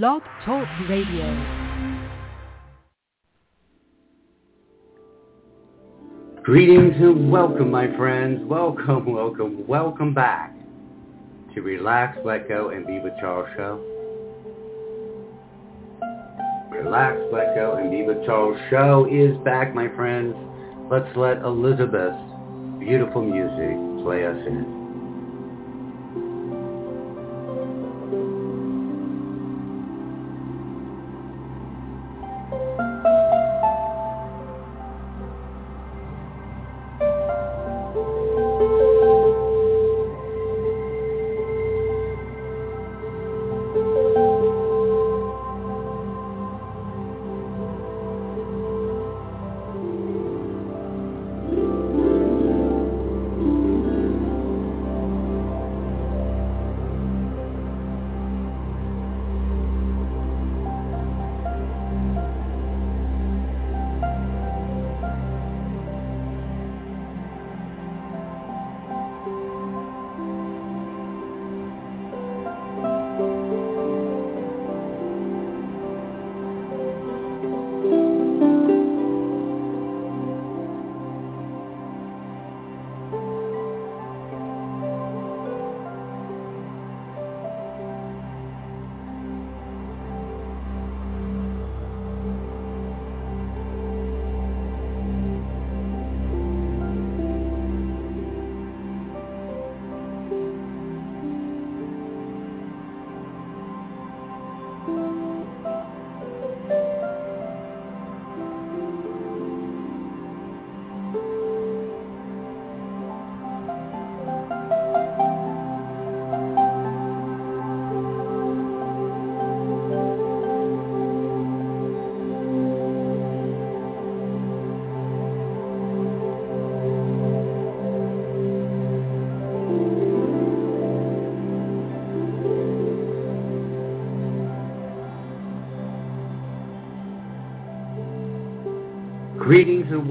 Blog Talk Radio. Greetings and welcome, my friends. Welcome, welcome, welcome back to Relax, Let Go, and Be with Charles Show. Relax, Let Go, and Be with Charles Show is back, my friends. Let's let Elissabeth's beautiful music play us in.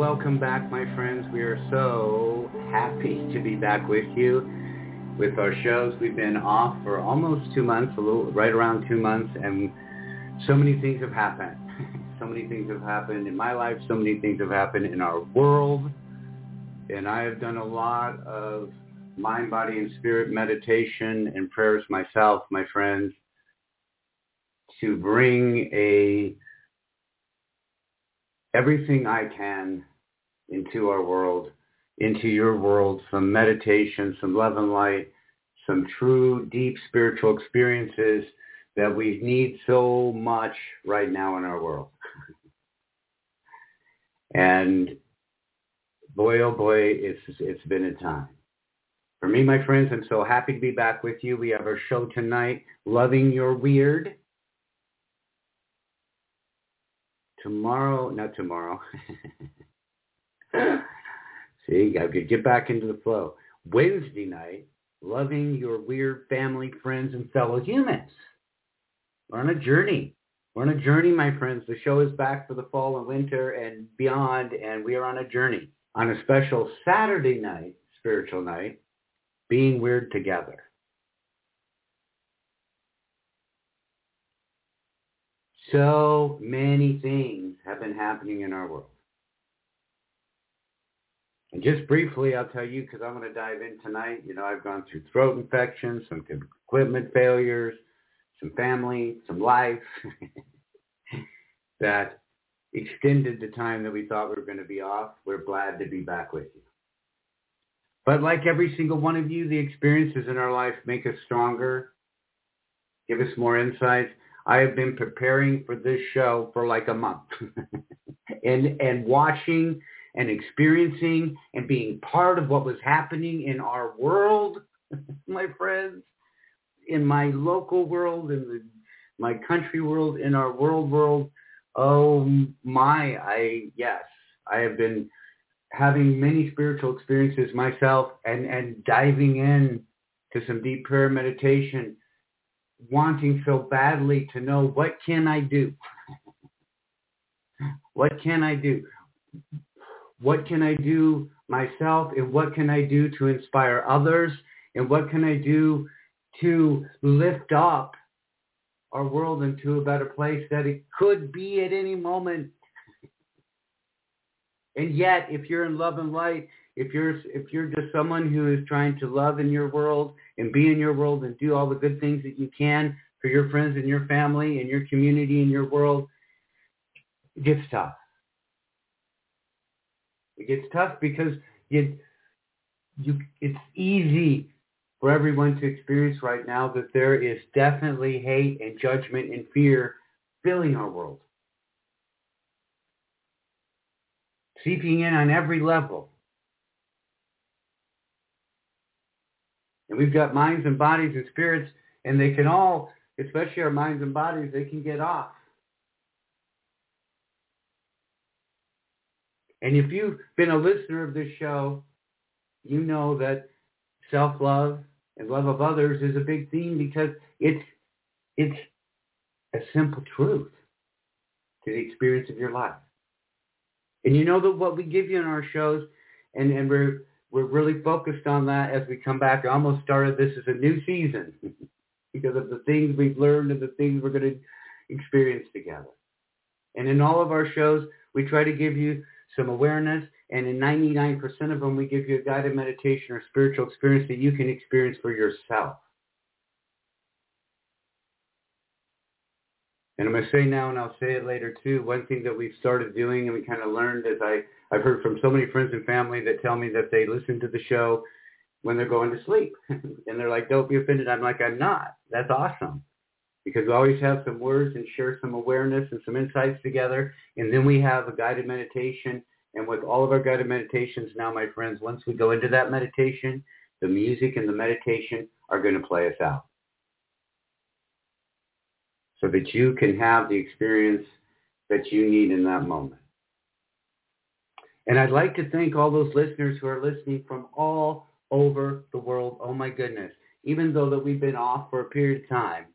Welcome back, my friends. We are so happy to be back with you with our shows. We've been off for almost two months, a little right around two months, and so many things have happened. so many things have happened in my life. So many things have happened in our world. And I have done a lot of mind, body, and spirit meditation and prayers myself, my friends, to bring a everything I can into our world, into your world, some meditation, some love and light, some true deep spiritual experiences that we need so much right now in our world. and boy, oh boy, it's, it's been a time. For me, my friends, I'm so happy to be back with you. We have our show tonight, Loving Your Weird. tomorrow, not tomorrow. See, I could get back into the flow. Wednesday night, loving your weird family, friends, and fellow humans. We're on a journey. We're on a journey, my friends. The show is back for the fall and winter and beyond, and we are on a journey. On a special Saturday night, spiritual night, being weird together. So many things have been happening in our world. And just briefly, I'll tell you, because I'm going to dive in tonight. You know, I've gone through throat infections, some equipment failures, some family, some life that extended the time that we thought we were going to be off. We're glad to be back with you. But like every single one of you, the experiences in our life make us stronger, give us more insights. I have been preparing for this show for like a month and, and watching and experiencing and being part of what was happening in our world, my friends, in my local world, in the, my country world, in our world world. Oh my, I, yes, I have been having many spiritual experiences myself and, and diving in to some deep prayer meditation wanting so badly to know what can I do? what can I do? What can I do myself and what can I do to inspire others and what can I do to lift up our world into a better place that it could be at any moment. And yet, if you're in love and light, if you're if you're just someone who is trying to love in your world and be in your world and do all the good things that you can for your friends and your family and your community and your world, it gets tough. It gets tough because you you it's easy for everyone to experience right now that there is definitely hate and judgment and fear filling our world. Seeping in on every level. And we've got minds and bodies and spirits, and they can all, especially our minds and bodies, they can get off. And if you've been a listener of this show, you know that self-love and love of others is a big theme because it's it's a simple truth to the experience of your life. And you know that what we give you in our shows, and, and we're we're really focused on that as we come back. I almost started this as a new season because of the things we've learned and the things we're going to experience together. And in all of our shows, we try to give you some awareness and in 99% of them, we give you a guided meditation or spiritual experience that you can experience for yourself. And I'm going to say now, and I'll say it later too, one thing that we've started doing and we kind of learned is I, I've heard from so many friends and family that tell me that they listen to the show when they're going to sleep. and they're like, don't be offended. I'm like, I'm not. That's awesome. Because we always have some words and share some awareness and some insights together. And then we have a guided meditation and with all of our guided meditations now, my friends, once we go into that meditation, the music and the meditation are going to play us out. So that you can have the experience that you need in that moment. And I'd like to thank all those listeners who are listening from all over the world. Oh my goodness. Even though that we've been off for a period of time.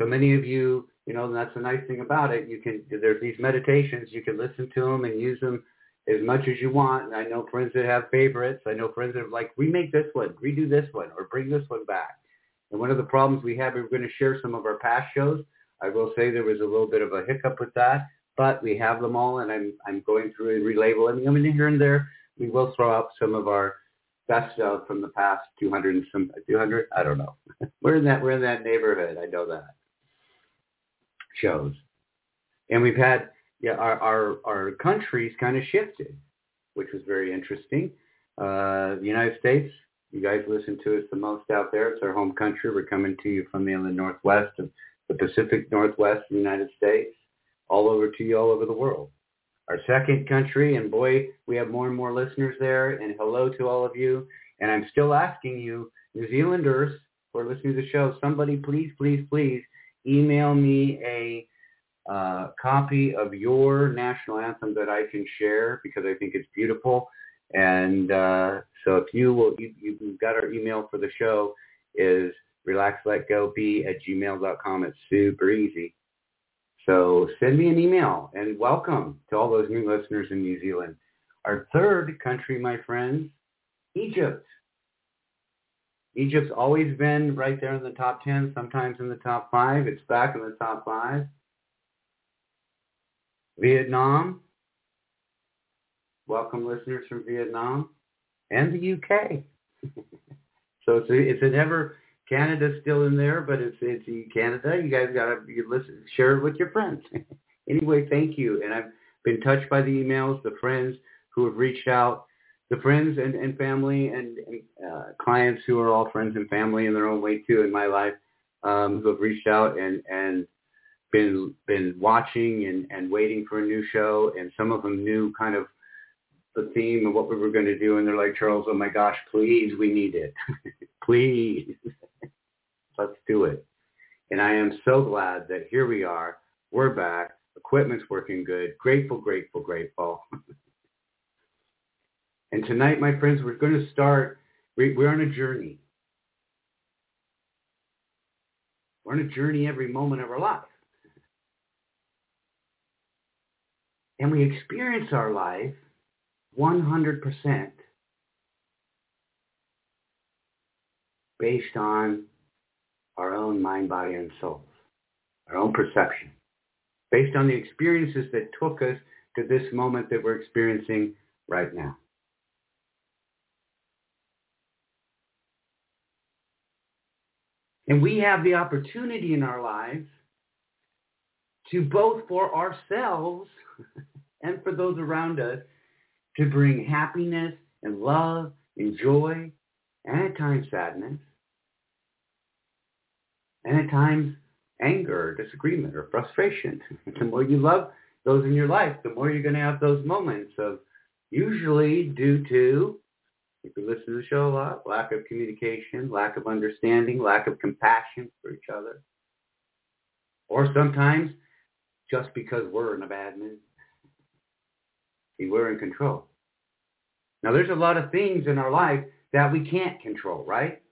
So many of you you know, and that's the nice thing about it. You can there's these meditations. You can listen to them and use them as much as you want. And I know friends that have favorites. I know friends that are like, remake this one, redo this one, or bring this one back. And one of the problems we have, we're going to share some of our past shows. I will say there was a little bit of a hiccup with that, but we have them all, and I'm I'm going through and relabeling them. Here and there, we will throw up some of our best stuff from the past 200 and some 200. I don't know. we're in that we're in that neighborhood. I know that shows. And we've had yeah, our, our, our countries kind of shifted, which was very interesting. Uh, the United States, you guys listen to us the most out there. It's our home country. We're coming to you from the inland northwest of the Pacific Northwest of the United States, all over to you all over the world. Our second country, and boy, we have more and more listeners there, and hello to all of you. And I'm still asking you, New Zealanders who are listening to the show, somebody please, please, please email me a uh, copy of your national anthem that I can share because I think it's beautiful. And uh, so if you will, you, you've got our email for the show is relaxletgobe at gmail.com. It's super easy. So send me an email and welcome to all those new listeners in New Zealand. Our third country, my friends, Egypt. Egypt's always been right there in the top 10, sometimes in the top 5. It's back in the top 5. Vietnam. Welcome listeners from Vietnam and the UK. so it's a, it's an ever Canada's still in there, but it's it's Canada. You guys gotta you listen, share it with your friends. anyway, thank you. And I've been touched by the emails, the friends who have reached out the friends and, and family and, and uh, clients who are all friends and family in their own way too in my life um, who have reached out and, and been been watching and, and waiting for a new show. And some of them knew kind of the theme of what we were going to do and they're like Charles oh my gosh please we need it. Please. Let's do it. And I am so glad that here we are we're back equipment's working good grateful grateful grateful And tonight, my friends, we're going to start, we're on a journey. We're on a journey every moment of our life. And we experience our life 100% based on our own mind, body, and soul, our own perception, based on the experiences that took us to this moment that we're experiencing right now. And we have the opportunity in our lives to both for ourselves and for those around us to bring happiness and love and joy and at times sadness and at times anger disagreement or frustration. the more you love those in your life, the more you're going to have those moments of usually due to if you listen to the show a lot, lack of communication, lack of understanding, lack of compassion for each other. Or sometimes just because we're in a bad mood. See, we're in control. Now there's a lot of things in our life that we can't control, right?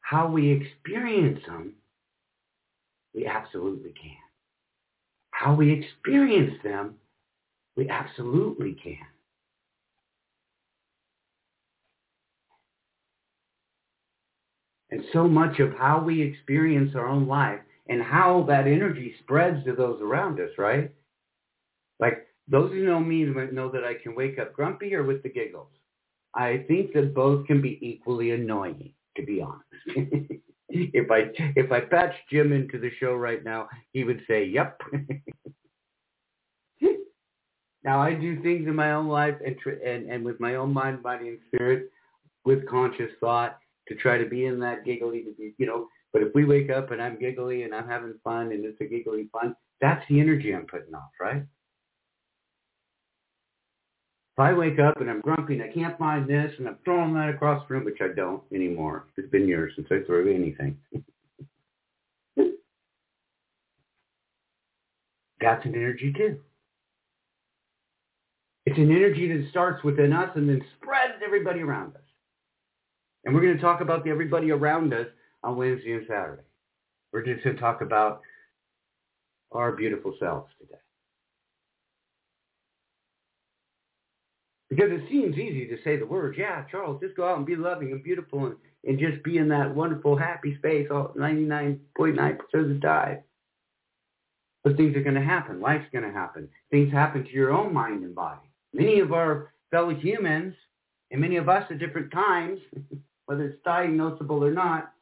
How we experience them, we absolutely can. How we experience them, we absolutely can. And so much of how we experience our own life and how that energy spreads to those around us, right? Like those who know me know that I can wake up grumpy or with the giggles. I think that both can be equally annoying, to be honest. if I if I patched Jim into the show right now, he would say, "Yep." Now I do things in my own life and, and and with my own mind, body, and spirit, with conscious thought to try to be in that giggly, to be, you know. But if we wake up and I'm giggly and I'm having fun and it's a giggly fun, that's the energy I'm putting off, right? If I wake up and I'm grumpy and I can't find this and I'm throwing that across the room, which I don't anymore. It's been years since I threw anything. that's an energy too. It's an energy that starts within us and then spreads everybody around us. And we're going to talk about the everybody around us on Wednesday and Saturday. We're just going to talk about our beautiful selves today. Because it seems easy to say the words, yeah, Charles, just go out and be loving and beautiful and, and just be in that wonderful, happy space all 99.9% of the time. But things are going to happen. Life's going to happen. Things happen to your own mind and body. Many of our fellow humans, and many of us at different times, whether it's diagnosable or not,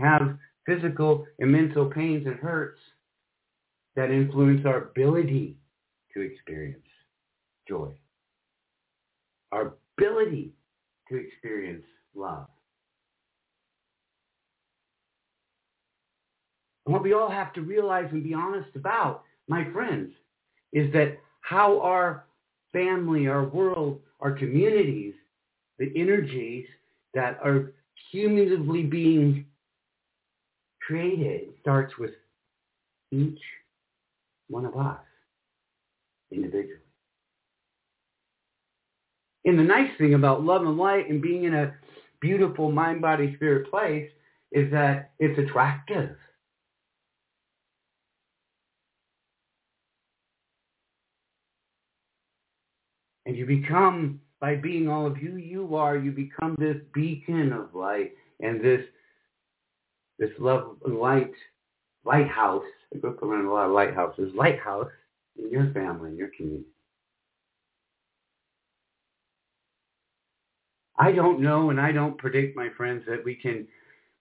have physical and mental pains and hurts that influence our ability to experience joy, our ability to experience love. And what we all have to realize and be honest about, my friends, is that how our family, our world, our communities, the energies that are cumulatively being created starts with each one of us individually. And the nice thing about love and light and being in a beautiful mind, body, spirit place is that it's attractive. And you become, by being all of who you are, you become this beacon of light and this this love light lighthouse. I grew up around a lot of lighthouses. Lighthouse in your family, in your community. I don't know and I don't predict, my friends, that we can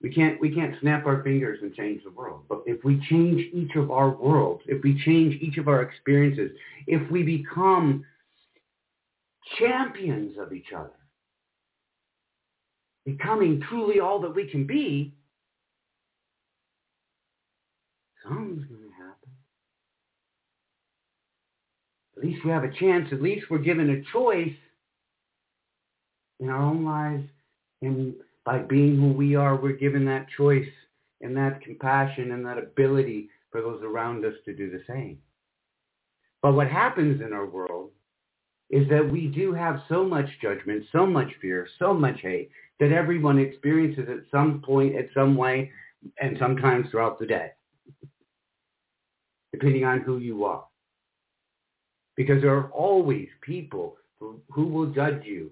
we can't we can't snap our fingers and change the world. But if we change each of our worlds, if we change each of our experiences, if we become champions of each other, becoming truly all that we can be, something's going to happen. At least we have a chance. At least we're given a choice in our own lives. And by being who we are, we're given that choice and that compassion and that ability for those around us to do the same. But what happens in our world is that we do have so much judgment, so much fear, so much hate that everyone experiences at some point, at some way, and sometimes throughout the day, depending on who you are. Because there are always people who, who will judge you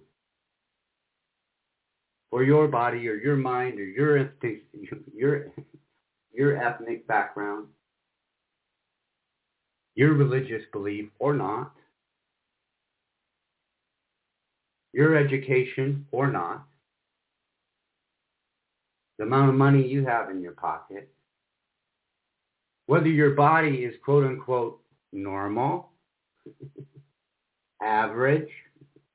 for your body or your mind or your your your ethnic background, your religious belief or not, your education or not, the amount of money you have in your pocket, whether your body is quote unquote normal, average,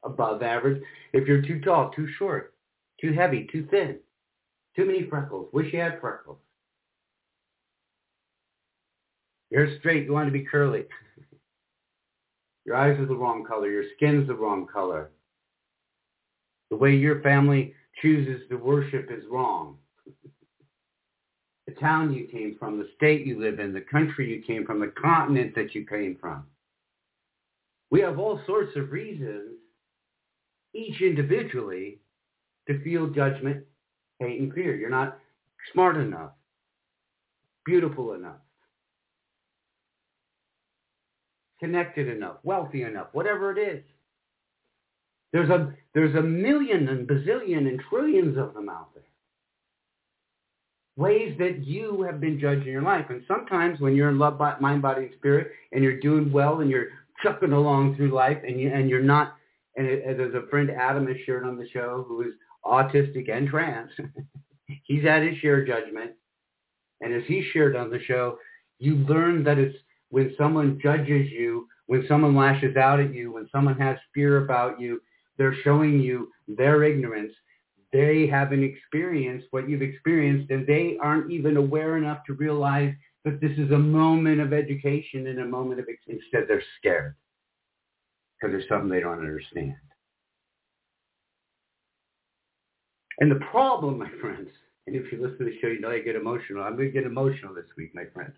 above average, if you're too tall, too short, too heavy, too thin, too many freckles, wish you had freckles. You're straight, you want to be curly. Your eyes are the wrong color, your skin's the wrong color. The way your family chooses to worship is wrong. the town you came from, the state you live in, the country you came from, the continent that you came from. We have all sorts of reasons, each individually, to feel judgment, hate, and fear. You're not smart enough, beautiful enough, connected enough, wealthy enough, whatever it is. There's a, there's a million and bazillion and trillions of them out there. Ways that you have been judging your life. And sometimes when you're in love, mind, body, and spirit, and you're doing well, and you're chucking along through life, and you and you're not. And as a friend Adam has shared on the show, who is autistic and trans, he's had his share of judgment, and as he shared on the show, you learn that it's when someone judges you, when someone lashes out at you, when someone has fear about you, they're showing you their ignorance. They haven't experienced what you've experienced and they aren't even aware enough to realize that this is a moment of education and a moment of, instead they're scared because there's something they don't understand. And the problem, my friends, and if you listen to the show, you know I get emotional. I'm going to get emotional this week, my friends,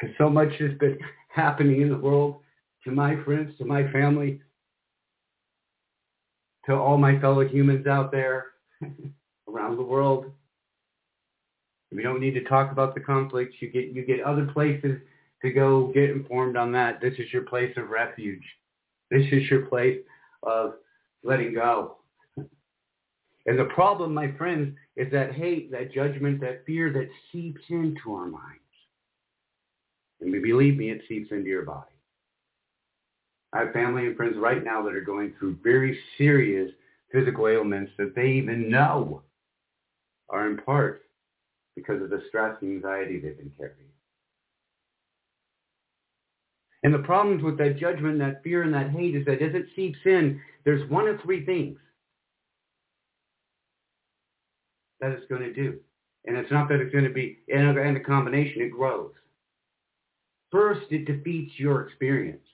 because so much has been happening in the world to my friends, to my family, to all my fellow humans out there around the world. We don't need to talk about the conflicts. You get you get other places to go get informed on that. This is your place of refuge. This is your place of letting go. And the problem, my friends, is that hate, that judgment, that fear that seeps into our minds. And believe me, it seeps into your body. I have family and friends right now that are going through very serious physical ailments that they even know are in part because of the stress and anxiety they've been carrying. And the problems with that judgment, that fear, and that hate is that as it seeps in, there's one of three things that it's going to do. And it's not that it's going to be, and a combination, it grows. First, it defeats your experience.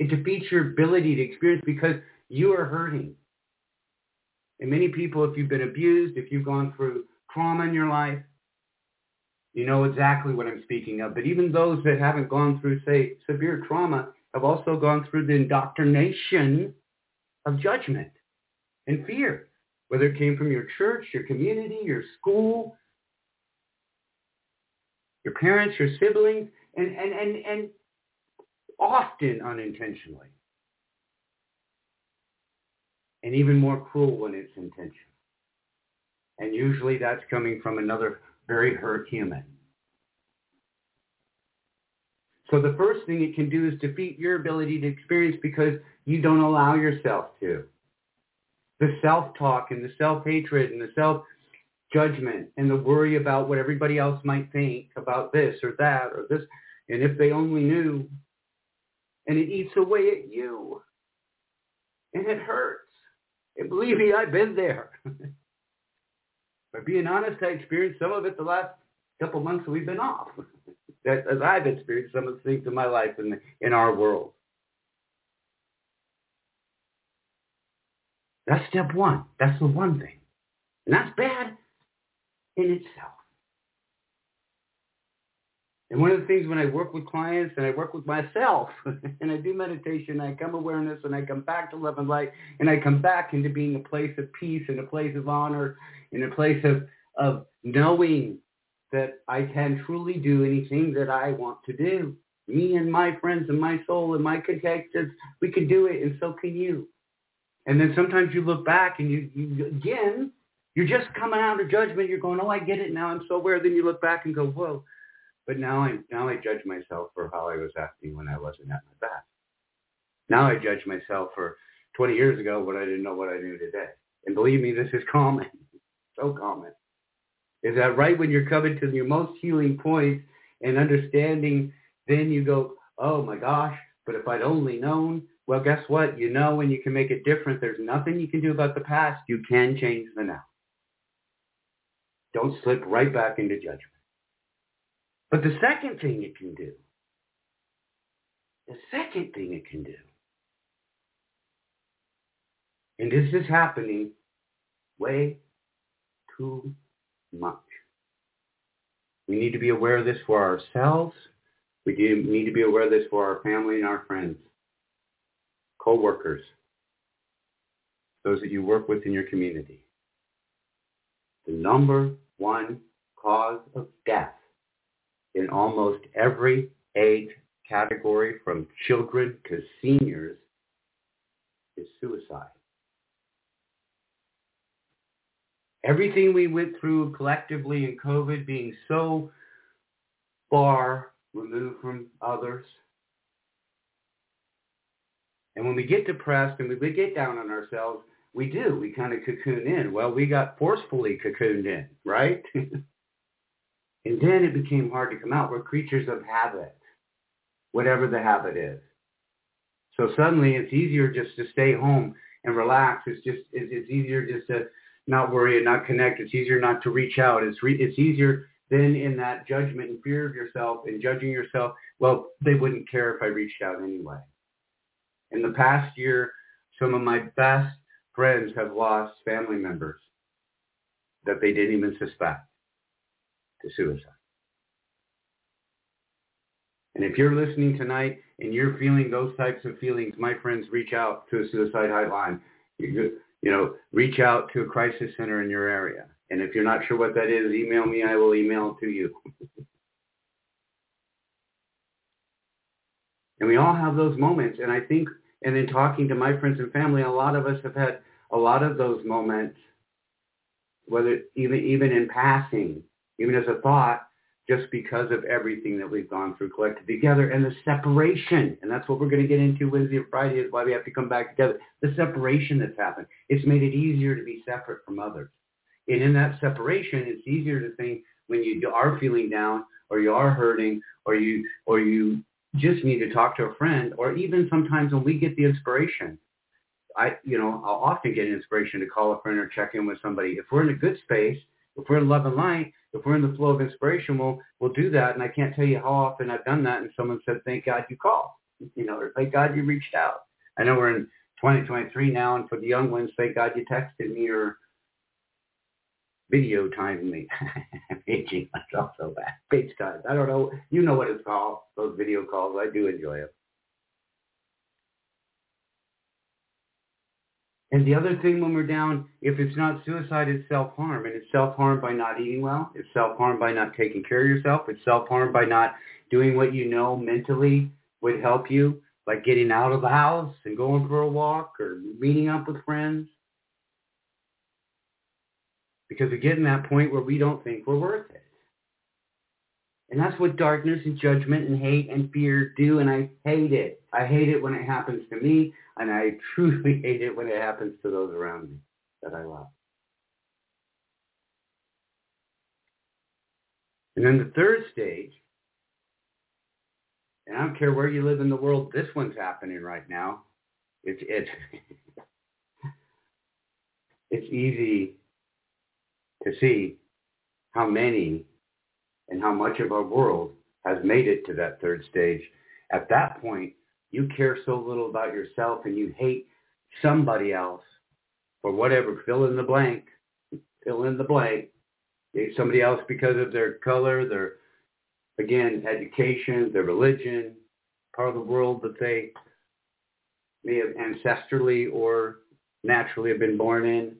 It defeats your ability to experience because you are hurting. And many people, if you've been abused, if you've gone through trauma in your life, you know exactly what I'm speaking of. But even those that haven't gone through, say, severe trauma have also gone through the indoctrination of judgment and fear, whether it came from your church, your community, your school, your parents, your siblings, and, and, and, and often unintentionally. And even more cruel when it's intentional. And usually that's coming from another very hurt human. So the first thing it can do is defeat your ability to experience because you don't allow yourself to. The self-talk and the self-hatred and the self-judgment and the worry about what everybody else might think about this or that or this. And if they only knew. And it eats away at you. And it hurts. And believe me, I've been there. But being honest, I experienced some of it the last couple months that we've been off. As I've experienced some of the things in my life in, in our world. That's step one. That's the one thing. And that's bad in itself. And one of the things when I work with clients and I work with myself and I do meditation, I come awareness and I come back to love and light and I come back into being a place of peace and a place of honor in a place of, of knowing that I can truly do anything that I want to do. Me and my friends and my soul and my contactors, we can do it and so can you. And then sometimes you look back and you, you again, You're just coming out of judgment. You're going, oh, I get it now. I'm so aware. Then you look back and go, whoa. But now I now I judge myself for how I was acting when I wasn't at my best. Now I judge myself for 20 years ago what I didn't know what I knew today. And believe me, this is common, so common. Is that right when you're coming to your most healing point and understanding, then you go, oh my gosh, but if I'd only known, well, guess what? You know and you can make it different. There's nothing you can do about the past. You can change the now. Don't slip right back into judgment. But the second thing it can do, the second thing it can do, and this is happening way too much. We need to be aware of this for ourselves. We do need to be aware of this for our family and our friends, co-workers, those that you work with in your community. The number one cause of death in almost every age category from children to seniors is suicide. Everything we went through collectively in COVID being so far removed from others. And when we get depressed and we get down on ourselves, we do. We kind of cocoon in. Well, we got forcefully cocooned in, right? and then it became hard to come out. We're creatures of habit, whatever the habit is. So suddenly it's easier just to stay home and relax. It's just, it's, easier just to not worry and not connect. It's easier not to reach out. It's, re- it's easier than in that judgment and fear of yourself and judging yourself. Well, they wouldn't care if I reached out anyway. In the past year, some of my best friends have lost family members that they didn't even suspect to suicide. And if you're listening tonight and you're feeling those types of feelings, my friends, reach out to a suicide hotline. You, you know, reach out to a crisis center in your area. And if you're not sure what that is, email me. I will email to you. and we all have those moments. And I think, and in talking to my friends and family, a lot of us have had a lot of those moments, whether even even in passing, even as a thought, just because of everything that we've gone through collected together and the separation. And that's what we're going to get into Wednesday Friday is why we have to come back together. The separation that's happened. It's made it easier to be separate from others. And in that separation, it's easier to think when you are feeling down or you are hurting or you or you just need to talk to a friend or even sometimes when we get the inspiration. I, you know, I'll often get inspiration to call a friend or check in with somebody. If we're in a good space, if we're in love and light, if we're in the flow of inspiration, we'll we'll do that. And I can't tell you how often I've done that. And someone said, "Thank God you called," you know, or "Thank God you reached out." I know we're in 2023 now, and for the young ones, thank God you texted me or video timed me. I'm aging myself so bad. FaceTime. I don't know. You know what it's called. Those video calls. I do enjoy it. And the other thing when we're down, if it's not suicide, it's self-harm. And it's self-harm by not eating well. It's self-harm by not taking care of yourself. It's self-harm by not doing what you know mentally would help you, like getting out of the house and going for a walk or meeting up with friends because we get in that point where we don't think we're worth it. And that's what darkness and judgment and hate and fear do, and I hate it. I hate it when it happens to me, and I truly hate it when it happens to those around me that I love. And then the third stage, and I don't care where you live in the world, this one's happening right now. It's it's it's easy to see how many and how much of our world has made it to that third stage. At that point, you care so little about yourself and you hate somebody else or whatever, fill in the blank, fill in the blank. hate Somebody else because of their color, their, again, education, their religion, part of the world that they may have ancestrally or naturally have been born in.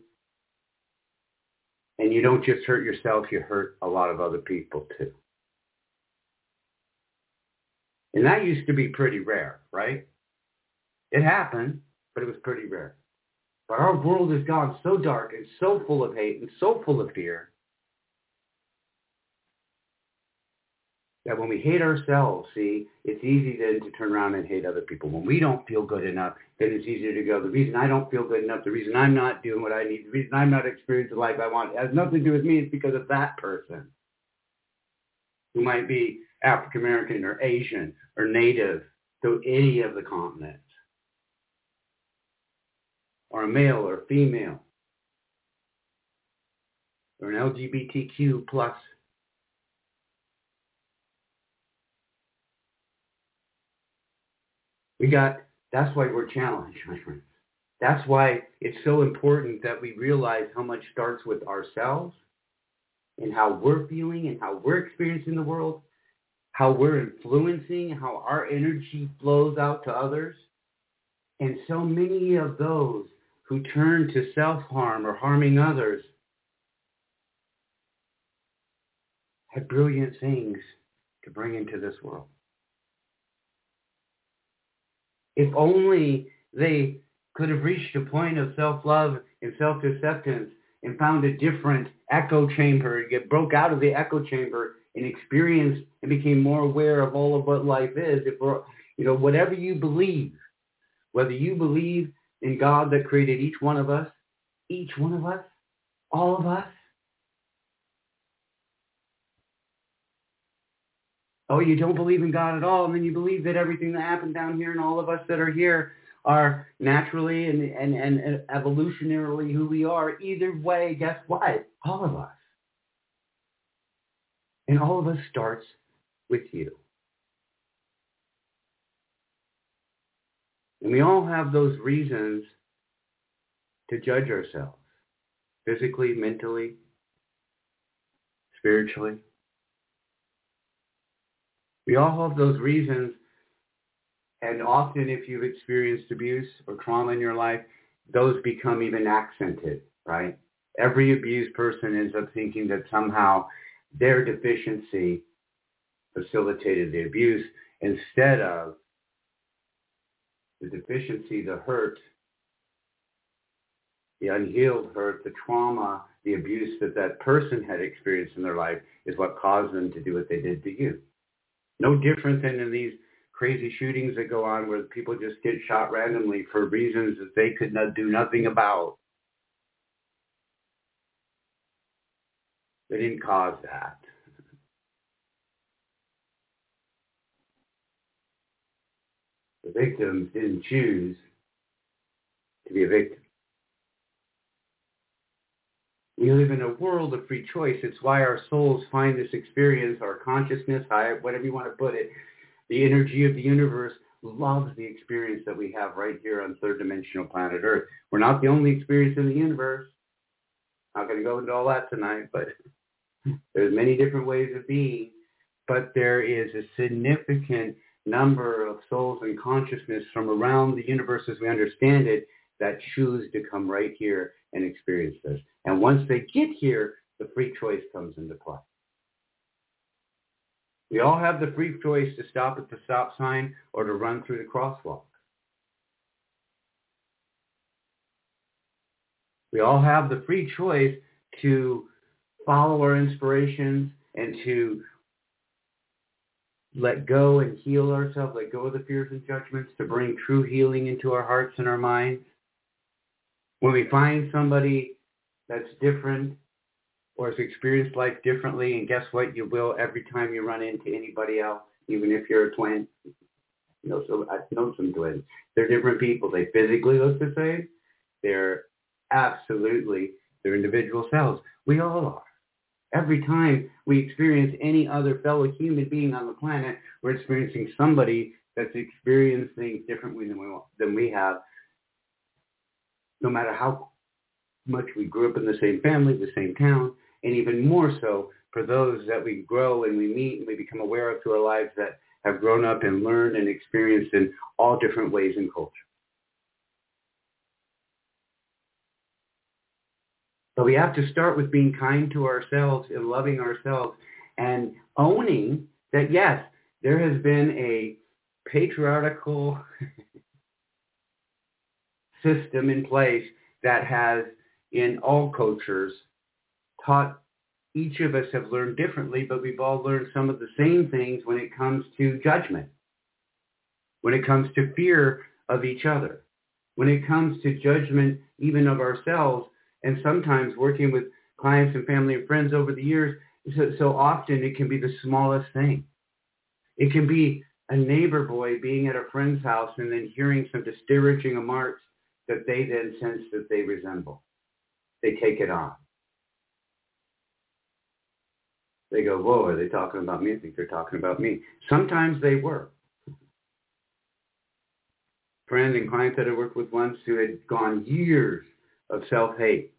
And you don't just hurt yourself, you hurt a lot of other people too. And that used to be pretty rare, right? It happened, but it was pretty rare. But our world has gone so dark and so full of hate and so full of fear that when we hate ourselves, see, it's easy then to turn around and hate other people. When we don't feel good enough, then it's easier to go, the reason I don't feel good enough, the reason I'm not doing what I need, the reason I'm not experiencing the life I want, has nothing to do with me. It's because of that person who might be African American or Asian or Native to any of the continents or a male or female or an LGBTQ plus We got, that's why we're challenged, my friends. That's why it's so important that we realize how much starts with ourselves and how we're feeling and how we're experiencing the world, how we're influencing, how our energy flows out to others. And so many of those who turn to self-harm or harming others have brilliant things to bring into this world. If only they could have reached a point of self-love and self-acceptance and found a different echo chamber, get broke out of the echo chamber and experienced and became more aware of all of what life is. If we're, you know, whatever you believe, whether you believe in God that created each one of us, each one of us, all of us, oh, you don't believe in God at all, and then you believe that everything that happened down here and all of us that are here are naturally and, and, and evolutionarily who we are. Either way, guess what? All of us. And all of us starts with you. And we all have those reasons to judge ourselves, physically, mentally, spiritually. We all have those reasons. And often if you've experienced abuse or trauma in your life, those become even accented, right? Every abused person ends up thinking that somehow their deficiency facilitated the abuse instead of the deficiency, the hurt, the unhealed hurt, the trauma, the abuse that that person had experienced in their life is what caused them to do what they did to you. No different than in these crazy shootings that go on where people just get shot randomly for reasons that they could not do nothing about. They didn't cause that. The victims didn't choose to be a victim. We live in a world of free choice. It's why our souls find this experience, our consciousness, whatever you want to put it, the energy of the universe loves the experience that we have right here on third dimensional planet Earth. We're not the only experience in the universe. Not going to go into all that tonight, but there's many different ways of being. But there is a significant number of souls and consciousness from around the universe as we understand it that choose to come right here and experience this. And once they get here, the free choice comes into play. We all have the free choice to stop at the stop sign or to run through the crosswalk. We all have the free choice to follow our inspirations and to let go and heal ourselves, let go of the fears and judgments, to bring true healing into our hearts and our minds. When we find somebody that's different or has experienced life differently, and guess what? You will every time you run into anybody else, even if you're a twin. You know, so I've known some twins. They're different people. They physically look the same. They're absolutely their individual selves. We all are. Every time we experience any other fellow human being on the planet, we're experiencing somebody that's experiencing things differently than we, than we have no matter how much we grew up in the same family, the same town, and even more so for those that we grow and we meet and we become aware of through our lives that have grown up and learned and experienced in all different ways and culture. But we have to start with being kind to ourselves and loving ourselves and owning that, yes, there has been a patriarchal system in place that has in all cultures taught each of us have learned differently, but we've all learned some of the same things when it comes to judgment, when it comes to fear of each other, when it comes to judgment even of ourselves, and sometimes working with clients and family and friends over the years, so, so often it can be the smallest thing. It can be a neighbor boy being at a friend's house and then hearing some disparaging remarks that they then sense that they resemble. They take it on. They go, whoa, are they talking about me? I think they're talking about me. Sometimes they were. Friend and client that I worked with once who had gone years of self-hate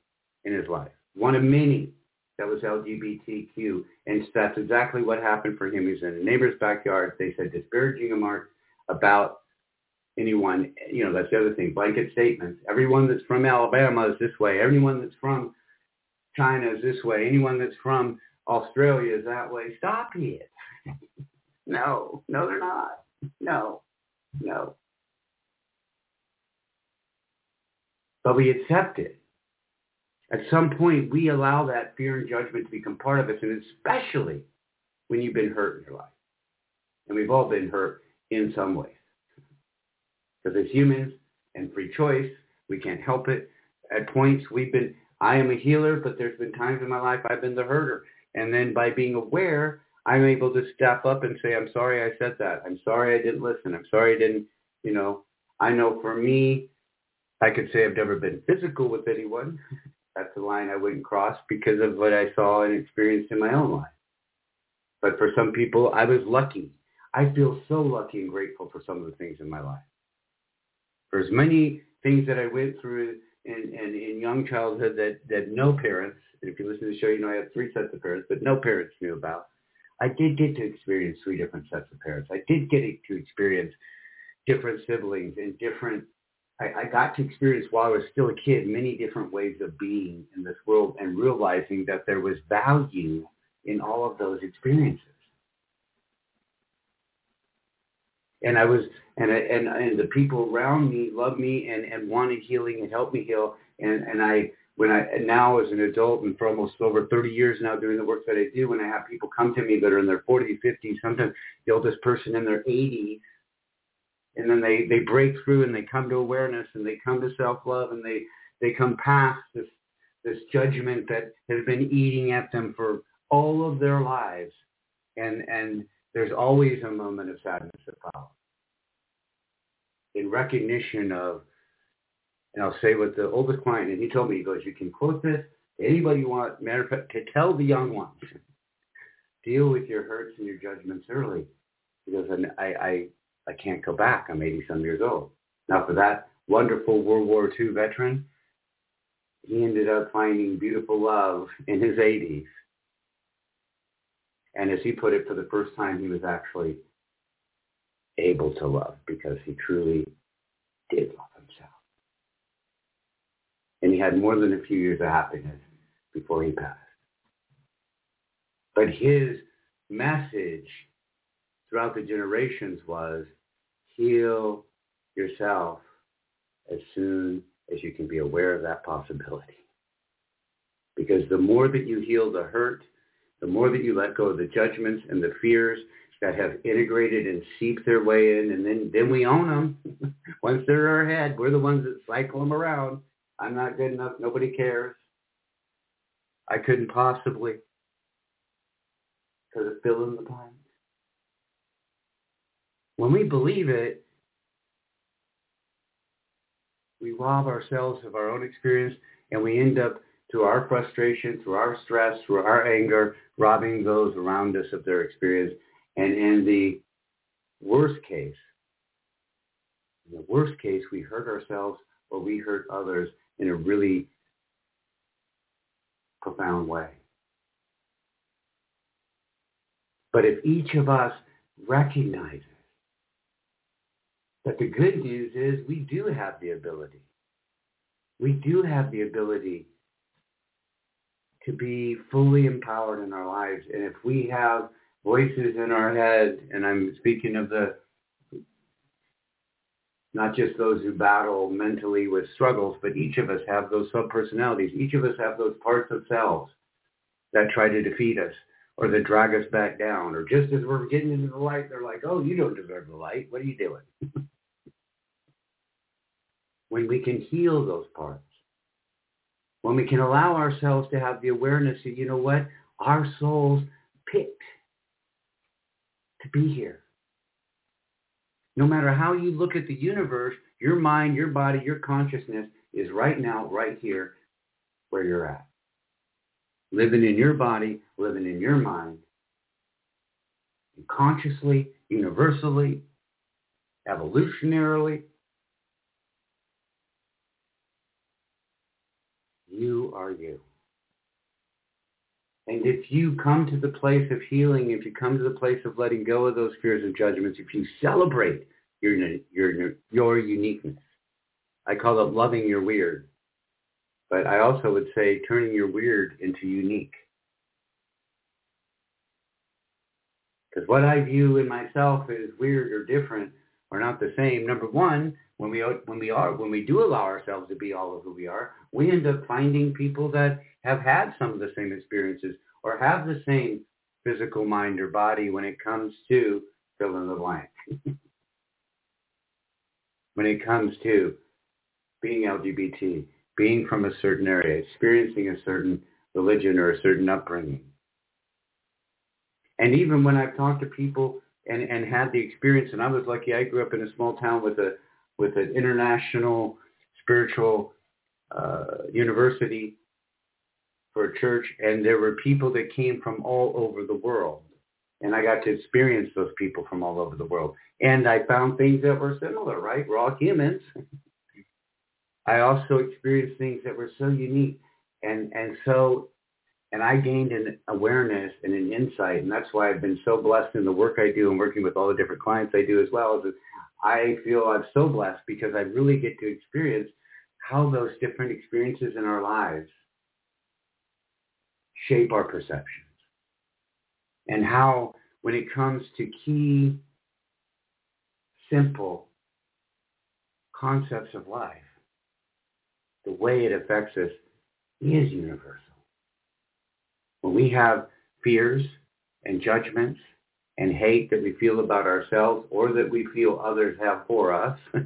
in his life. One of many that was LGBTQ. And that's exactly what happened for him. He's in a neighbor's backyard. They said disparaging remarks about anyone. You know, that's the other thing. Blanket statements. Everyone that's from Alabama is this way. Everyone that's from China is this way. Anyone that's from Australia is that way. Stop it. no, no, they're not. No, no. But we accept it. At some point, we allow that fear and judgment to become part of us, and especially when you've been hurt in your life. And we've all been hurt in some way. Because as humans and free choice, we can't help it. At points, we've been, I am a healer, but there's been times in my life I've been the herder. And then by being aware, I'm able to step up and say, I'm sorry I said that. I'm sorry I didn't listen. I'm sorry I didn't, you know, I know for me, I could say I've never been physical with anyone. That's a line I wouldn't cross because of what I saw and experienced in my own life. But for some people, I was lucky. I feel so lucky and grateful for some of the things in my life. As many things that I went through in, in, in young childhood that, that no parents, and if you listen to the show, you know I have three sets of parents, but no parents knew about. I did get to experience three different sets of parents. I did get to experience different siblings and different I, I got to experience while I was still a kid many different ways of being in this world and realizing that there was value in all of those experiences. And I was, and and and the people around me loved me and and wanted healing and helped me heal. And and I when I now as an adult and for almost over 30 years now doing the work that I do, when I have people come to me that are in their 40s, 50s, sometimes the oldest person in their 80s and then they they break through and they come to awareness and they come to self love and they they come past this this judgment that has been eating at them for all of their lives and and there's always a moment of sadness that follows in recognition of and I'll say with the oldest client and he told me he goes you can quote this to anybody you want matter of fact to tell the young ones deal with your hurts and your judgments early because I, I I can't go back. I'm 80 some years old. Now for that wonderful World War II veteran, he ended up finding beautiful love in his 80s. And as he put it, for the first time, he was actually able to love because he truly did love himself. And he had more than a few years of happiness before he passed. But his message throughout the generations was heal yourself as soon as you can be aware of that possibility. Because the more that you heal the hurt, the more that you let go of the judgments and the fears that have integrated and seeped their way in, and then, then we own them. Once they're our head, we're the ones that cycle them around. I'm not good enough. Nobody cares. I couldn't possibly. Because it's fill in the blank. When we believe it, we rob ourselves of our own experience and we end up through our frustration, through our stress, through our anger, robbing those around us of their experience. And in the worst case, in the worst case, we hurt ourselves or we hurt others in a really profound way. But if each of us recognizes that the good news is we do have the ability. We do have the ability to be fully empowered in our lives. And if we have voices in our head, and I'm speaking of the not just those who battle mentally with struggles, but each of us have those sub-personalities. Each of us have those parts of selves that try to defeat us or that drag us back down. Or just as we're getting into the light, they're like, oh, you don't deserve the light. What are you doing? when we can heal those parts, when we can allow ourselves to have the awareness that, you know what, our souls picked to be here. No matter how you look at the universe, your mind, your body, your consciousness is right now, right here, where you're at. Living in your body, living in your mind, And consciously, universally, evolutionarily. Are you. And if you come to the place of healing, if you come to the place of letting go of those fears and judgments, if you celebrate your, your, your uniqueness, I call it loving your weird. But I also would say turning your weird into unique. Because what I view in myself as weird or different are not the same. Number one, when we when we are when we do allow ourselves to be all of who we are, we end up finding people that have had some of the same experiences or have the same physical mind or body when it comes to fill in the blank. when it comes to being LGBT, being from a certain area, experiencing a certain religion or a certain upbringing. And even when I've talked to people and, and had the experience, and I was lucky, I grew up in a small town with a with an international spiritual uh, university for a church, and there were people that came from all over the world. And I got to experience those people from all over the world. And I found things that were similar, right? We're all humans. I also experienced things that were so unique and, and so, and I gained an awareness and an insight. And that's why I've been so blessed in the work I do and working with all the different clients I do as well. Is I feel I'm so blessed because I really get to experience how those different experiences in our lives shape our perceptions. And how when it comes to key, simple concepts of life, the way it affects us is universal. When we have fears and judgments and hate that we feel about ourselves or that we feel others have for us,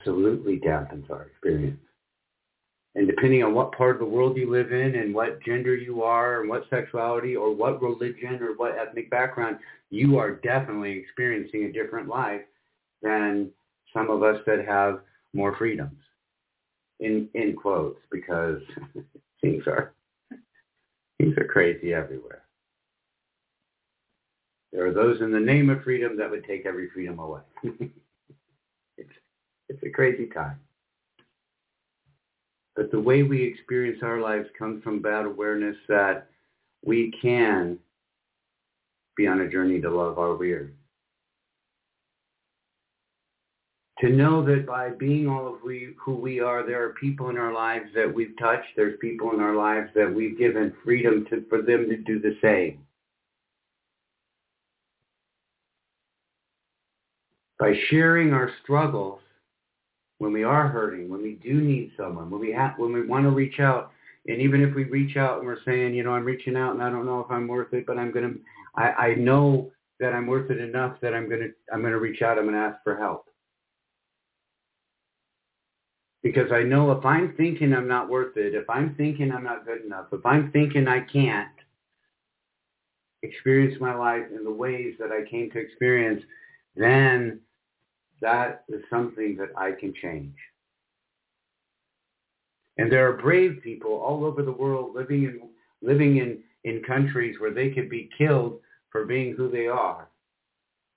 absolutely dampens our experience. And depending on what part of the world you live in and what gender you are and what sexuality or what religion or what ethnic background, you are definitely experiencing a different life than some of us that have more freedoms. In in quotes, because things are things are crazy everywhere. There are those in the name of freedom that would take every freedom away. it's it's a crazy time. But the way we experience our lives comes from that awareness that we can be on a journey to love our weird. To know that by being all of we, who we are, there are people in our lives that we've touched. There's people in our lives that we've given freedom to, for them to do the same. By sharing our struggles, when we are hurting, when we do need someone, when we have, when we want to reach out, and even if we reach out and we're saying, you know, I'm reaching out and I don't know if I'm worth it, but I'm gonna, I, I know that I'm worth it enough that I'm gonna, I'm gonna reach out. I'm gonna ask for help because I know if I'm thinking I'm not worth it, if I'm thinking I'm not good enough, if I'm thinking I can't experience my life in the ways that I came to experience, then that is something that I can change. And there are brave people all over the world living in living in, in countries where they could be killed for being who they are.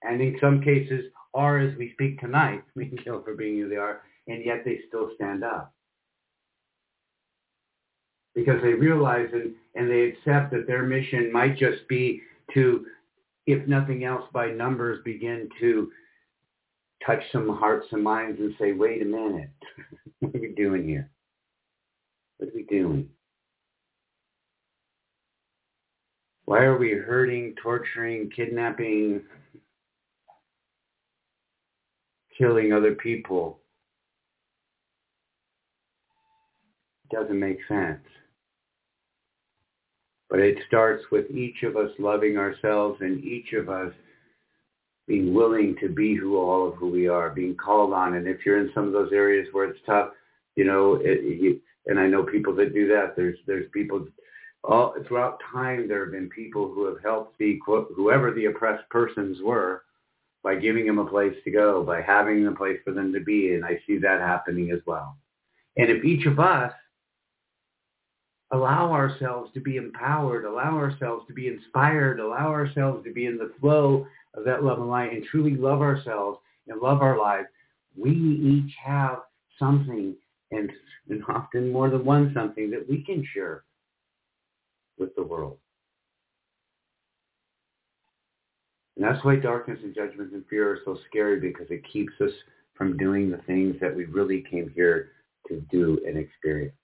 And in some cases are, as we speak tonight, being killed for being who they are, and yet they still stand up. Because they realize and, and they accept that their mission might just be to, if nothing else by numbers, begin to touch some hearts and minds and say, wait a minute, what are we doing here? What are we doing? Why are we hurting, torturing, kidnapping killing other people It doesn't make sense. But it starts with each of us loving ourselves and each of us being willing to be who all of who we are, being called on. And if you're in some of those areas where it's tough, you know, it, and I know people that do that. There's there's people all throughout time. There have been people who have helped the whoever the oppressed persons were by giving them a place to go, by having a place for them to be, and I see that happening as well. And if each of us allow ourselves to be empowered, allow ourselves to be inspired, allow ourselves to be in the flow of that love and light and truly love ourselves and love our lives, we each have something and, and often more than one something that we can share with the world. And that's why darkness and judgment and fear are so scary because it keeps us from doing the things that we really came here to do and experience.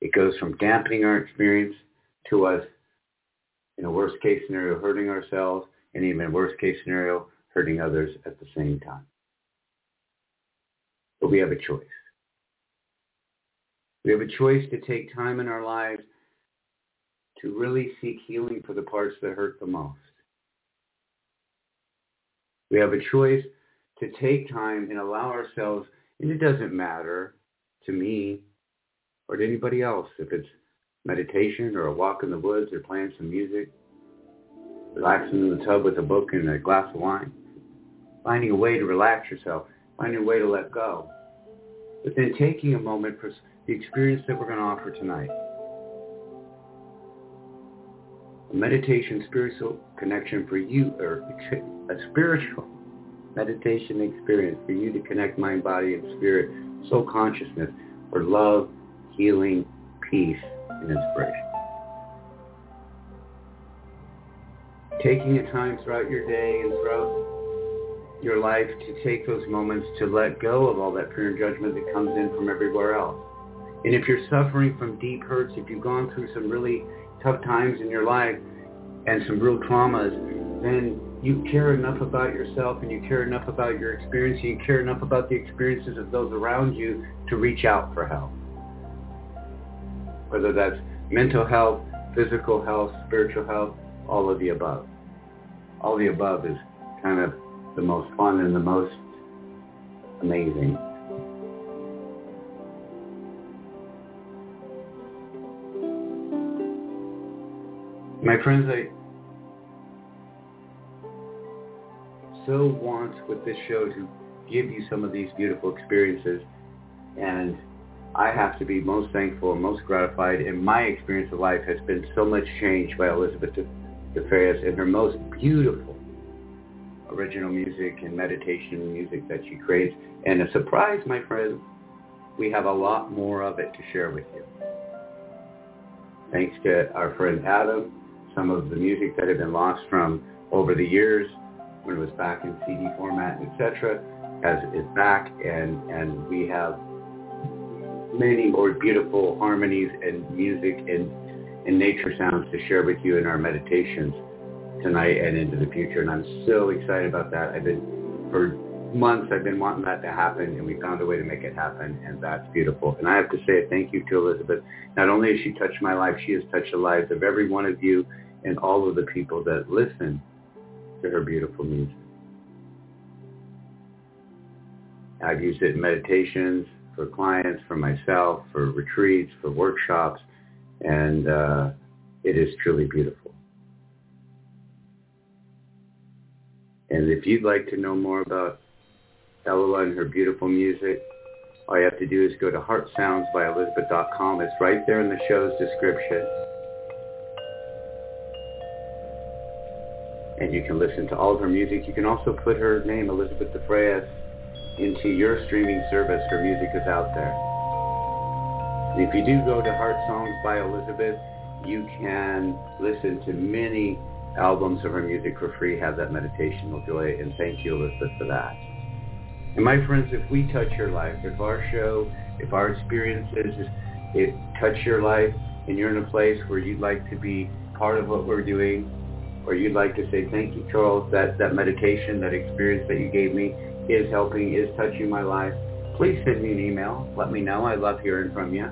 It goes from dampening our experience to us, in a worst case scenario, hurting ourselves, and even worst case scenario, hurting others at the same time. But we have a choice. We have a choice to take time in our lives to really seek healing for the parts that hurt the most. We have a choice to take time and allow ourselves, and it doesn't matter to me or to anybody else if it's meditation or a walk in the woods or playing some music, relaxing in the tub with a book and a glass of wine, finding a way to relax yourself, finding a way to let go, but then taking a moment for the experience that we're going to offer tonight. A meditation spiritual connection for you, or a spiritual meditation experience for you to connect mind, body, and spirit, soul consciousness for love, healing, peace, and inspiration. Taking a time throughout your day and throughout your life to take those moments to let go of all that fear and judgment that comes in from everywhere else. And if you're suffering from deep hurts, if you've gone through some really tough times in your life and some real traumas, then you care enough about yourself and you care enough about your experience, and you care enough about the experiences of those around you to reach out for help whether that's mental health, physical health, spiritual health, all of the above. All the above is kind of the most fun and the most amazing. My friends, I so want with this show to give you some of these beautiful experiences and I have to be most thankful and most gratified in my experience of life has been so much changed by Elissabeth DeFreitas and her most beautiful original music and meditation music that she creates. And a surprise, my friends, we have a lot more of it to share with you. Thanks to our friend Adam, some of the music that had been lost from over the years when it was back in CD format, etc., has is back, and and we have many more beautiful harmonies and music and, and nature sounds to share with you in our meditations tonight and into the future. And I'm so excited about that. I've been, for months, I've been wanting that to happen and we found a way to make it happen and that's beautiful. And I have to say a thank you to Elissabeth. Not only has she touched my life, she has touched the lives of every one of you and all of the people that listen to her beautiful music. I've used it in meditations, for clients, for myself, for retreats, for workshops, and uh, it is truly beautiful. And if you'd like to know more about Ella and her beautiful music, all you have to do is go to heartsoundsbyelissabeth.com. It's right there in the show's description. And you can listen to all of her music. You can also put her name, Elissabeth DeFreitas, into your streaming service. Her music is out there. If you do go to Heart Sounds by Elissabeth, you can listen to many albums of her music for free, have that meditational joy, and thank you, Elissabeth, for that. And my friends, if we touch your life, if our show, if our experiences, it touch your life, and you're in a place where you'd like to be part of what we're doing, or you'd like to say, thank you, Charles, that, that meditation, that experience that you gave me is helping, is touching my life, please send me an email. Let me know. I love hearing from you.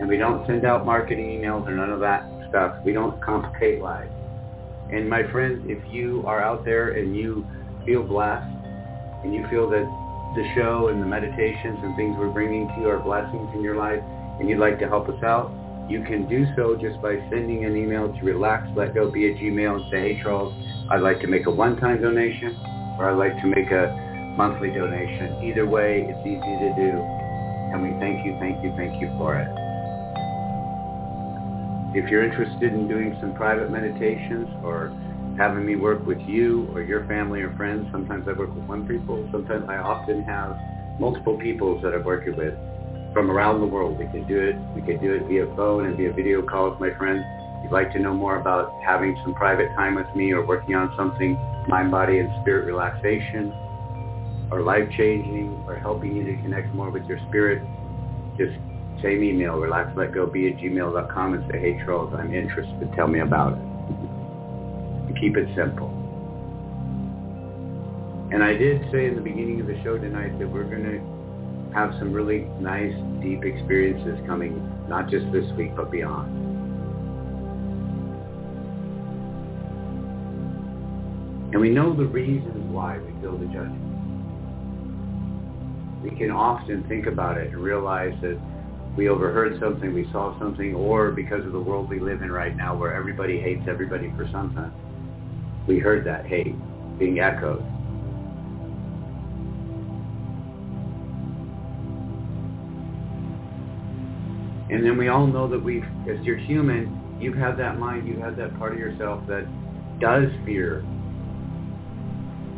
And we don't send out marketing emails or none of that stuff. We don't complicate lives. And my friends, if you are out there and you feel blessed and you feel that the show and the meditations and things we're bringing to you are blessings in your life and you'd like to help us out, you can do so just by sending an email to relaxletgo be at gmail and say, hey Charles, I'd like to make a one-time donation or I'd like to make a monthly donation. Either way, it's easy to do. And we thank you, thank you, thank you for it. If you're interested in doing some private meditations or having me work with you or your family or friends, sometimes I work with one people, sometimes I often have multiple peoples that I'm working with from around the world. We can do it. We can do it via phone and via video call with my friends. If you'd like to know more about having some private time with me or working on something, mind, body, and spirit relaxation, or life-changing, or helping you to connect more with your spirit, just same email, relaxletgobe at gmail.com and say, hey, Charles, I'm interested. Tell me about it. Keep it simple. And I did say in the beginning of the show tonight that we're going to have some really nice, deep experiences coming, not just this week, but beyond. And we know the reasons why we feel the judgment. We can often think about it and realize that we overheard something, we saw something, or because of the world we live in right now where everybody hates everybody for something, we heard that hate being echoed. And then we all know that we, as you're human, you've had that mind, you have that part of yourself that does fear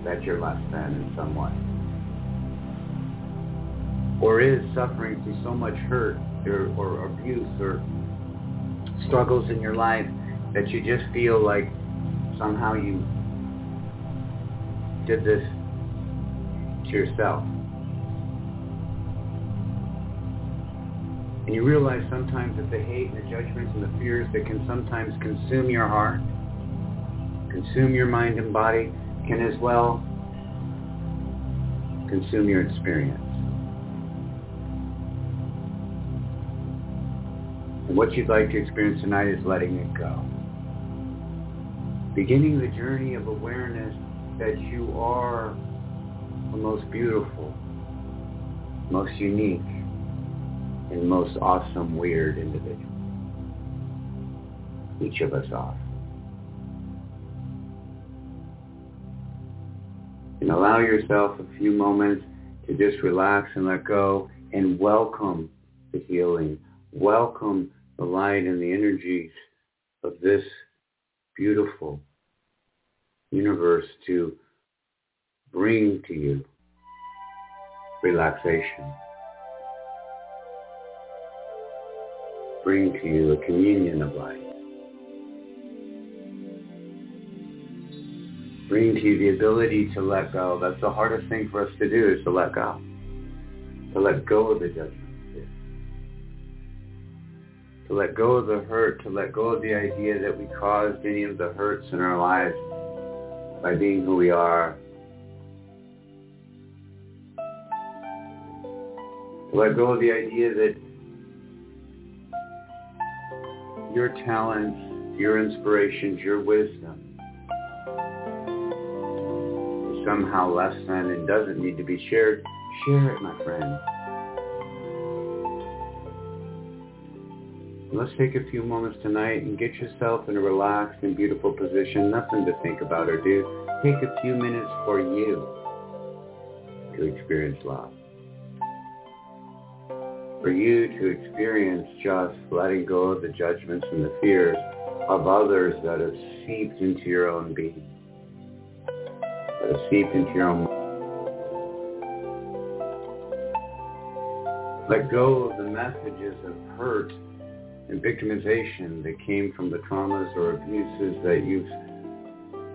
that you're less than in some way or is suffering through so much hurt or, or abuse or struggles in your life that you just feel like somehow you did this to yourself. And you realize sometimes that the hate and the judgments and the fears that can sometimes consume your heart, consume your mind and body, can as well consume your experience. And what you'd like to experience tonight is letting it go. Beginning the journey of awareness that you are the most beautiful, most unique, and most awesome weird individual. Each of us are. And allow yourself a few moments to just relax and let go and welcome the healing. Welcome the light and the energies of this beautiful universe to bring to you relaxation. Bring to you a communion of light. Bring to you the ability to let go. That's the hardest thing for us to do is to let go. To let go of the judgment to let go of the hurt, to let go of the idea that we caused any of the hurts in our lives by being who we are. To let go of the idea that your talents, your inspirations, your wisdom is somehow less than and doesn't need to be shared. Share it, my friend. Let's take a few moments tonight and get yourself in a relaxed and beautiful position. Nothing to think about or do. Take a few minutes for you to experience love. For you to experience just letting go of the judgments and the fears of others that have seeped into your own being, have into your own mind. Let go of the messages of hurt and victimization that came from the traumas or abuses that you've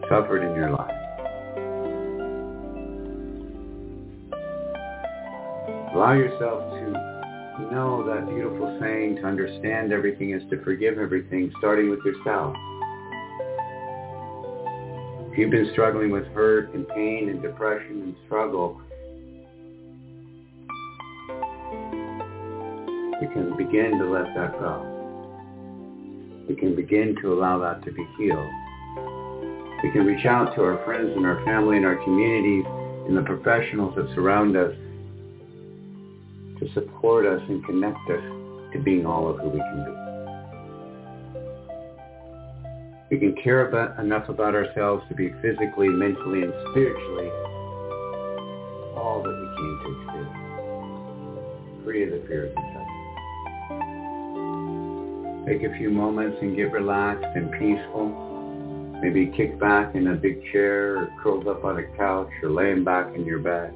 suffered in your life. Allow yourself to know that beautiful saying to understand everything is to forgive everything, starting with yourself. If you've been struggling with hurt and pain and depression and struggle, we can begin to let that go. We can begin to allow that to be healed. We can reach out to our friends and our family and our communities and the professionals that surround us to support us and connect us to being all of who we can be. We can care about, enough about ourselves to be physically, mentally, and spiritually all that we came to experience, free of the fear of deception. Take a few moments and get relaxed and peaceful. Maybe kick back in a big chair or curled up on a couch or laying back in your bed.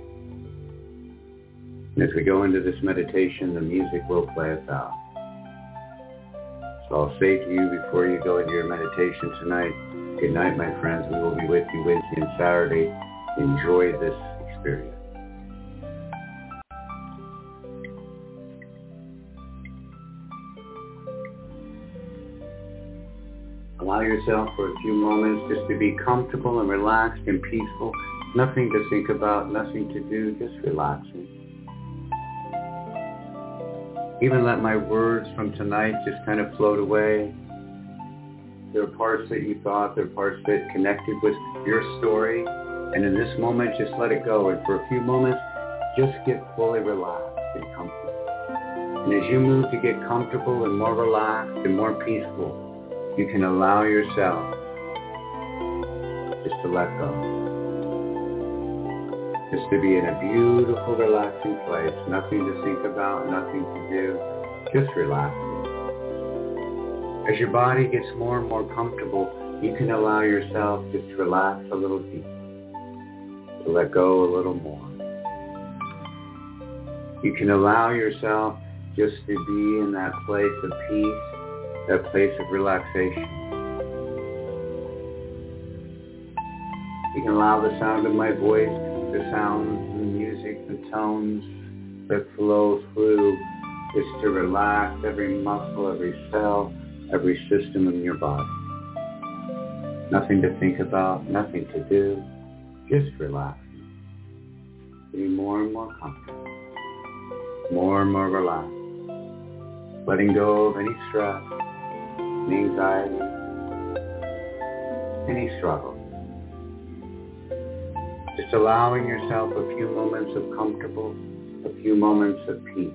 And as we go into this meditation, the music will play us out. I'll say to you before you go into your meditation tonight, good night, my friends. We will be with you Wednesday and Saturday. Enjoy this experience. Allow yourself for a few moments just to be comfortable and relaxed and peaceful. Nothing to think about, nothing to do, just relaxing even let my words from tonight just kind of float away. There are parts that you thought, there are parts that connected with your story. And in this moment, just let it go. And for a few moments, just get fully relaxed and comfortable. And as you move to get comfortable and more relaxed and more peaceful, you can allow yourself just to let go just to be in a beautiful, relaxing place. Nothing to think about, nothing to do. Just relaxing. As your body gets more and more comfortable, you can allow yourself just to relax a little deeper, to let go a little more. You can allow yourself just to be in that place of peace, that place of relaxation. You can allow the sound of my voice the sounds, the music, the tones that flow through is to relax every muscle, every cell, every system in your body. Nothing to think about, nothing to do, just relax. Be more and more comfortable, more and more relaxed, letting go of any stress, any anxiety, any struggle. Just allowing yourself a few moments of comfortable, a few moments of peace.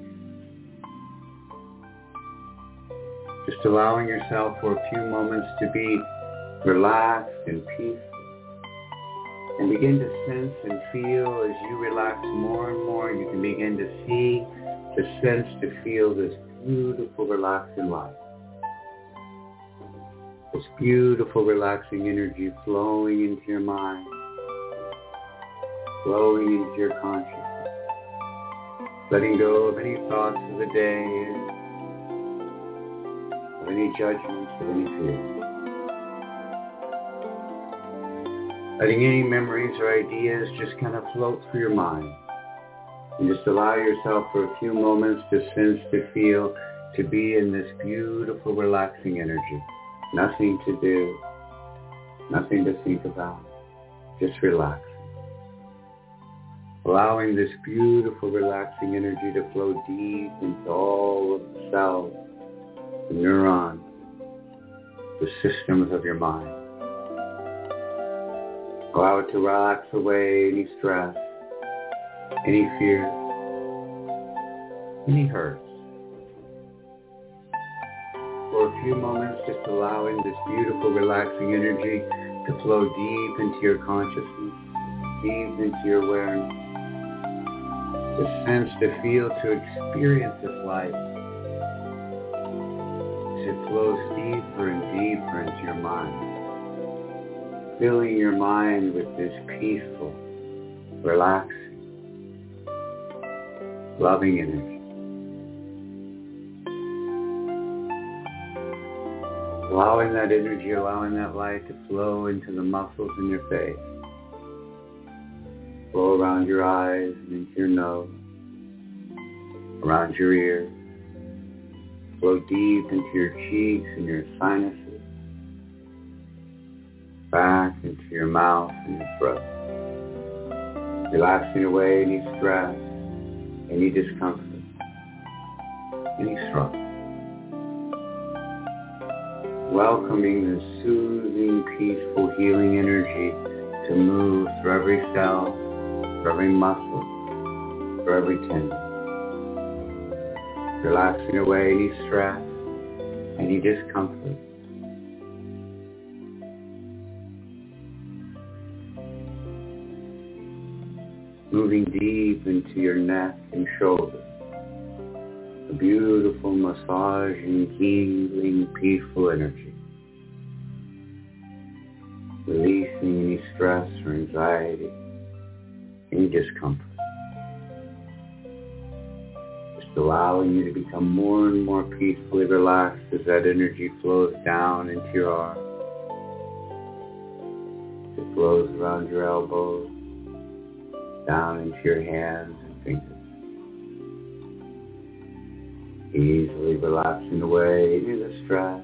Just allowing yourself for a few moments to be relaxed and peaceful. And begin to sense and feel as you relax more and more, you can begin to see, to sense, to feel this beautiful relaxing life. This beautiful relaxing energy flowing into your mind flowing into your consciousness, letting go of any thoughts of the day, of any judgments, of any fears. Letting any memories or ideas just kind of float through your mind. And just allow yourself for a few moments to sense, to feel, to be in this beautiful, relaxing energy. Nothing to do, nothing to think about. Just relax allowing this beautiful relaxing energy to flow deep into all of the cells, the neurons, the systems of your mind. Allow it to relax away any stress, any fear, any hurts. For a few moments, just allowing this beautiful relaxing energy to flow deep into your consciousness, deep into your awareness the sense to feel, to experience this life. As it flows deeper and deeper into your mind. Filling your mind with this peaceful, relaxing, loving energy. Allowing that energy, allowing that light to flow into the muscles in your face flow around your eyes and into your nose, around your ears, flow deep into your cheeks and your sinuses, back into your mouth and your throat. Relaxing away any stress, any discomfort, any struggle. Welcoming the soothing, peaceful, healing energy to move through every cell, through every muscle, for every tendon. Relaxing away any stress, any discomfort, moving deep into your neck and shoulders. A beautiful massaging, healing, peaceful energy. Releasing any stress or anxiety, any discomfort. Just allowing you to become more and more peacefully relaxed as that energy flows down into your arms. It flows around your elbows, down into your hands and fingers. Easily relaxing away the stress,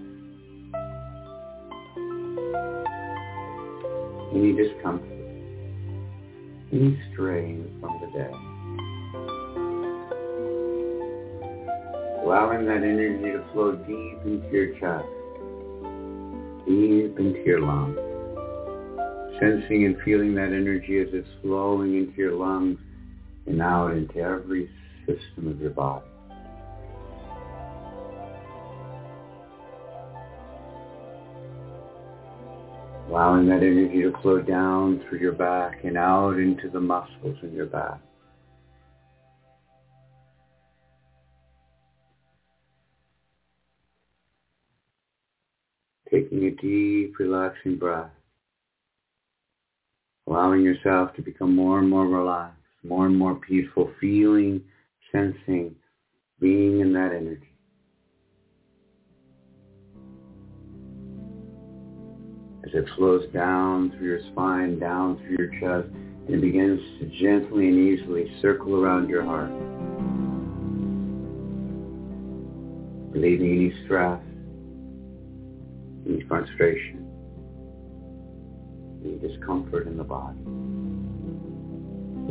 any discomfort, any strain from the day. Allowing that energy to flow deep into your chest, deep into your lungs sensing and feeling that energy as it's flowing into your lungs and out into every system of your body. Allowing that energy to flow down through your back and out into the muscles in your back. Taking a deep, relaxing breath allowing yourself to become more and more relaxed, more and more peaceful, feeling, sensing, being in that energy. As it flows down through your spine, down through your chest, and begins to gently and easily circle around your heart. Relieving any stress, any frustration, any discomfort in the body.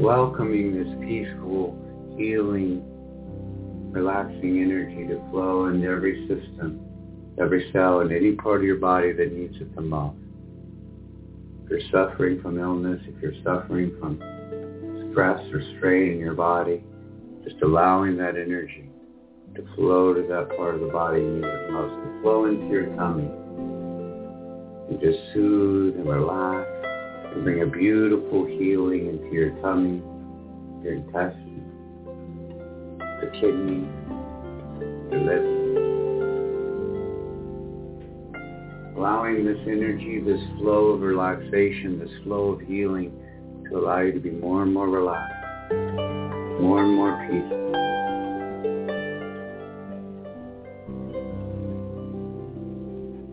Welcoming this peaceful, healing, relaxing energy to flow into every system, every cell, and any part of your body that needs it the most. If you're suffering from illness, if you're suffering from stress or strain in your body, just allowing that energy to flow to that part of the body you need it most, to flow into your tummy, and just soothe and relax and bring a beautiful healing into your tummy, your intestines, the kidneys, your liver. Allowing this energy, this flow of relaxation, this flow of healing to allow you to be more and more relaxed, more and more peaceful.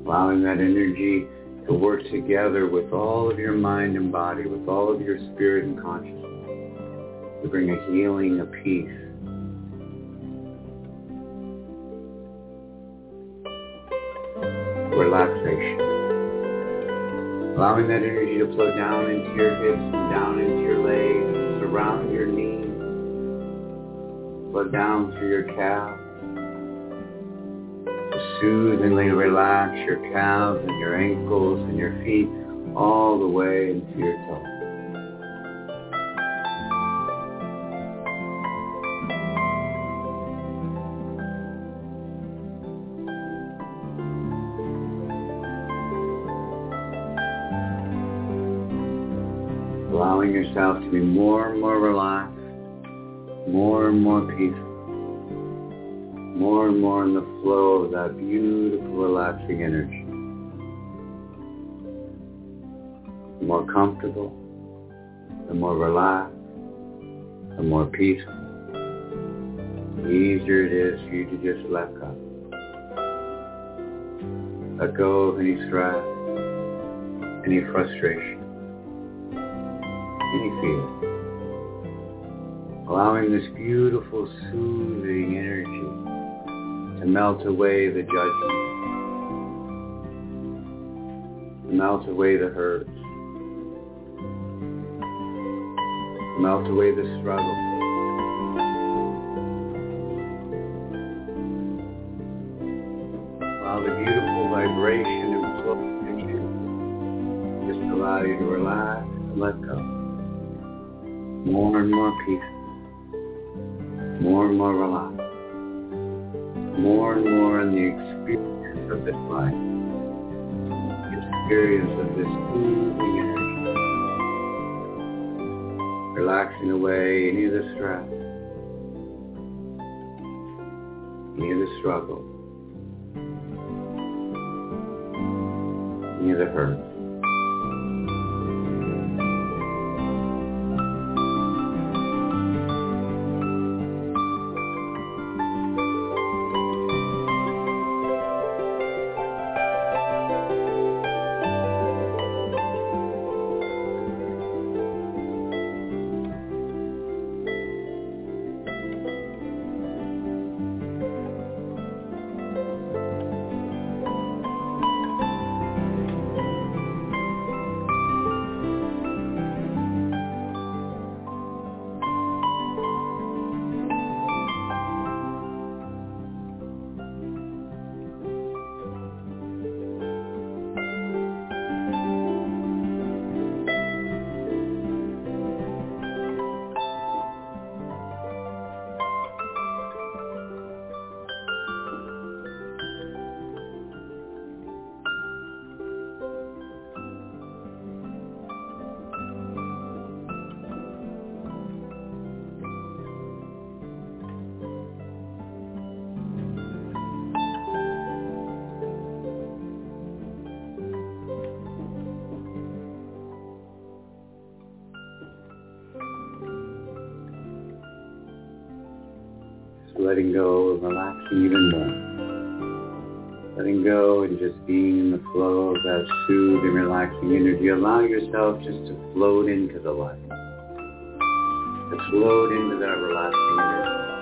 Allowing that energy to work together with all of your mind and body, with all of your spirit and consciousness, to bring a healing, a peace. Relaxation. Allowing that energy to flow down into your hips and down into your legs, around your knees, flow down through your calves soothingly relax your calves and your ankles and your feet all the way into your yourself to be more and more relaxed, more and more peaceful more and more in the flow of that beautiful relaxing energy. The more comfortable, the more relaxed, the more peaceful, the easier it is for you to just let go. Let go of any stress, any frustration, any. Allowing this beautiful, soothing energy to melt away the judgment. to Melt away the hurt. Melt away the struggle. While the beautiful vibration and flow you just allow you to relax and let go. More and more peaceful. More and more relaxed. More and more in the experience of this life the experience of this moving energy, relaxing away any of the stress, any of the struggle, any of the hurt. Yourself just to float into the light. To float into that relaxing energy.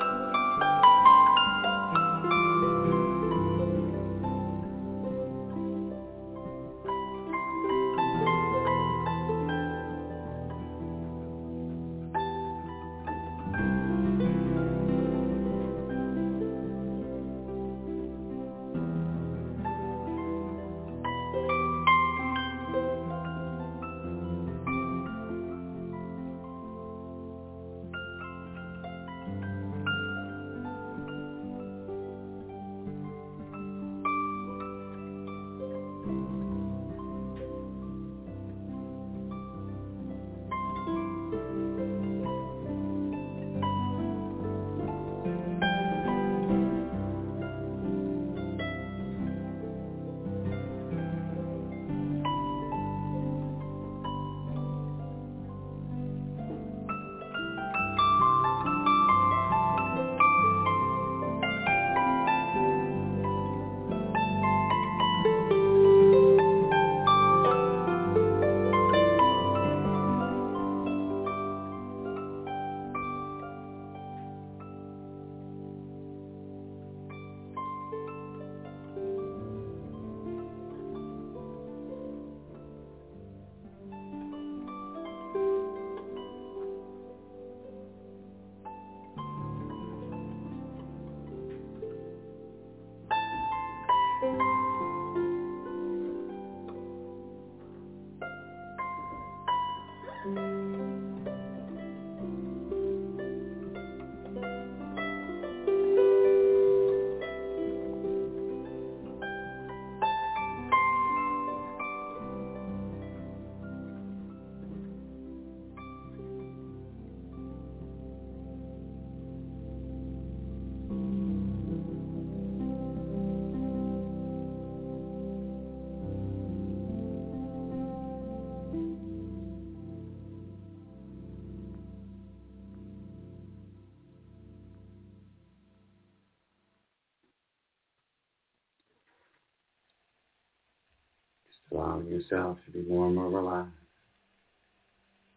yourself to be warm or relaxed,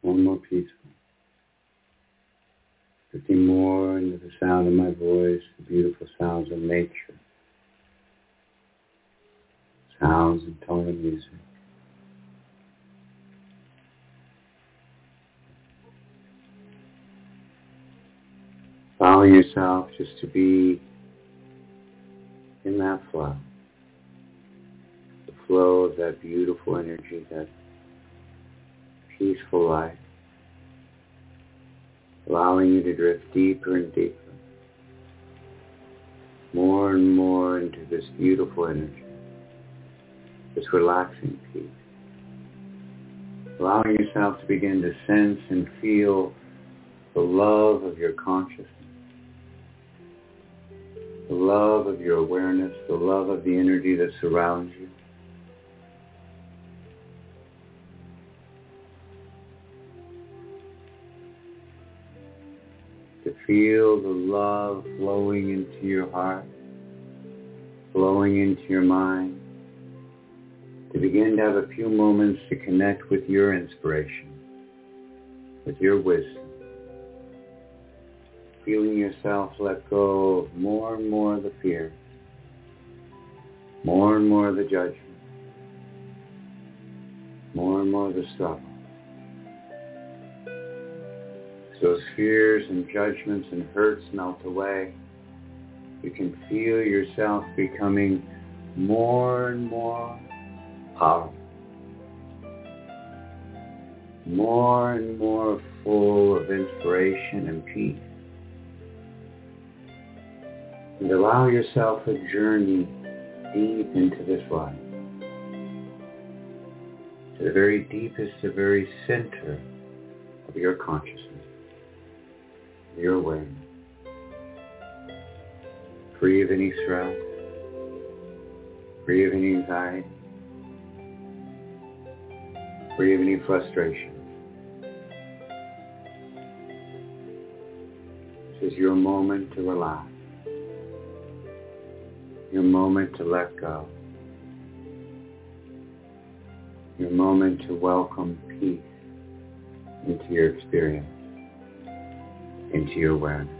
one more peaceful. Drifting more into the sound of my voice, the beautiful sounds of nature, sounds and tone of music. Allow yourself just to be in that flow. Flow of that beautiful energy, that peaceful life, allowing you to drift deeper and deeper, more and more into this beautiful energy, this relaxing peace. Allowing yourself to begin to sense and feel the love of your consciousness, the love of your awareness, the love of the energy that surrounds you. To feel the love flowing into your heart, flowing into your mind, to begin to have a few moments to connect with your inspiration, with your wisdom feeling yourself let go of more and more of the fear, more and more of the judgment, more and more of the struggle. Those fears and judgments and hurts melt away, you can feel yourself becoming more and more powerful, more and more full of inspiration and peace. And allow yourself a journey deep into this life. To the very deepest, the very center of your consciousness, your awareness. Free of any stress, free of any anxiety, free of any frustration. This is your moment to relax your moment to let go, your moment to welcome peace into your experience, into your awareness.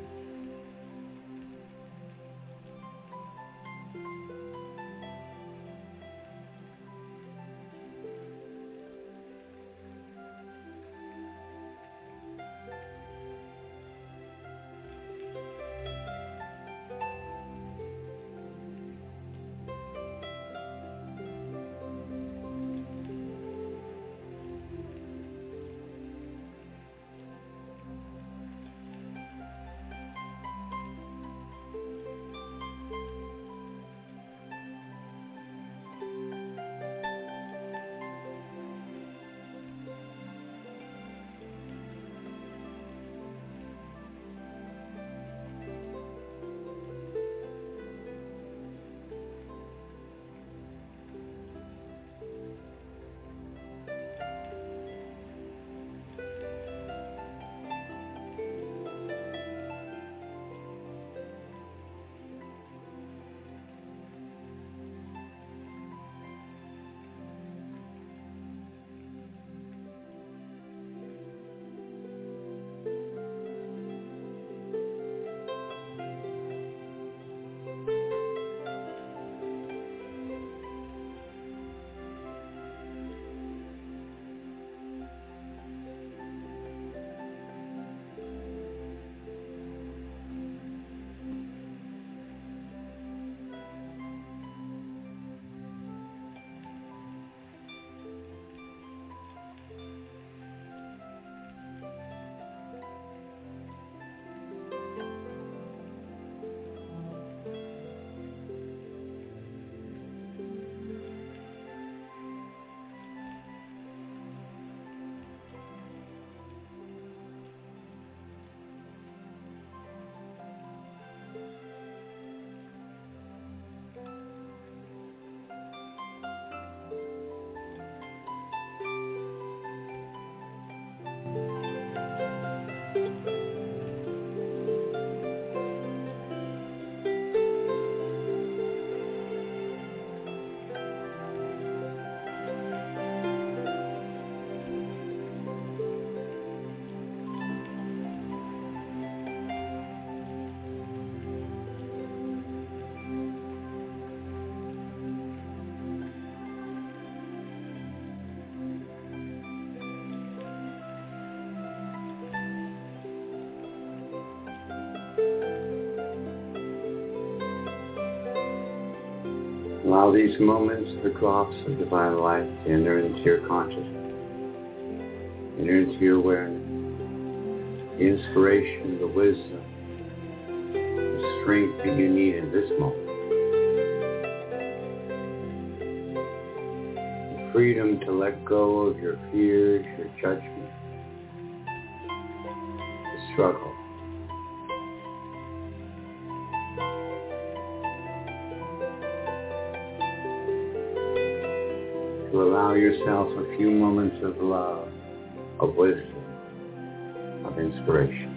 Allow these moments, the drops of divine light to enter into your consciousness, enter into your awareness, the inspiration, the wisdom, the strength that you need in this moment. The freedom to let go of your fears, your judgment, the struggle. Allow yourself a few moments of love, of wisdom, of inspiration.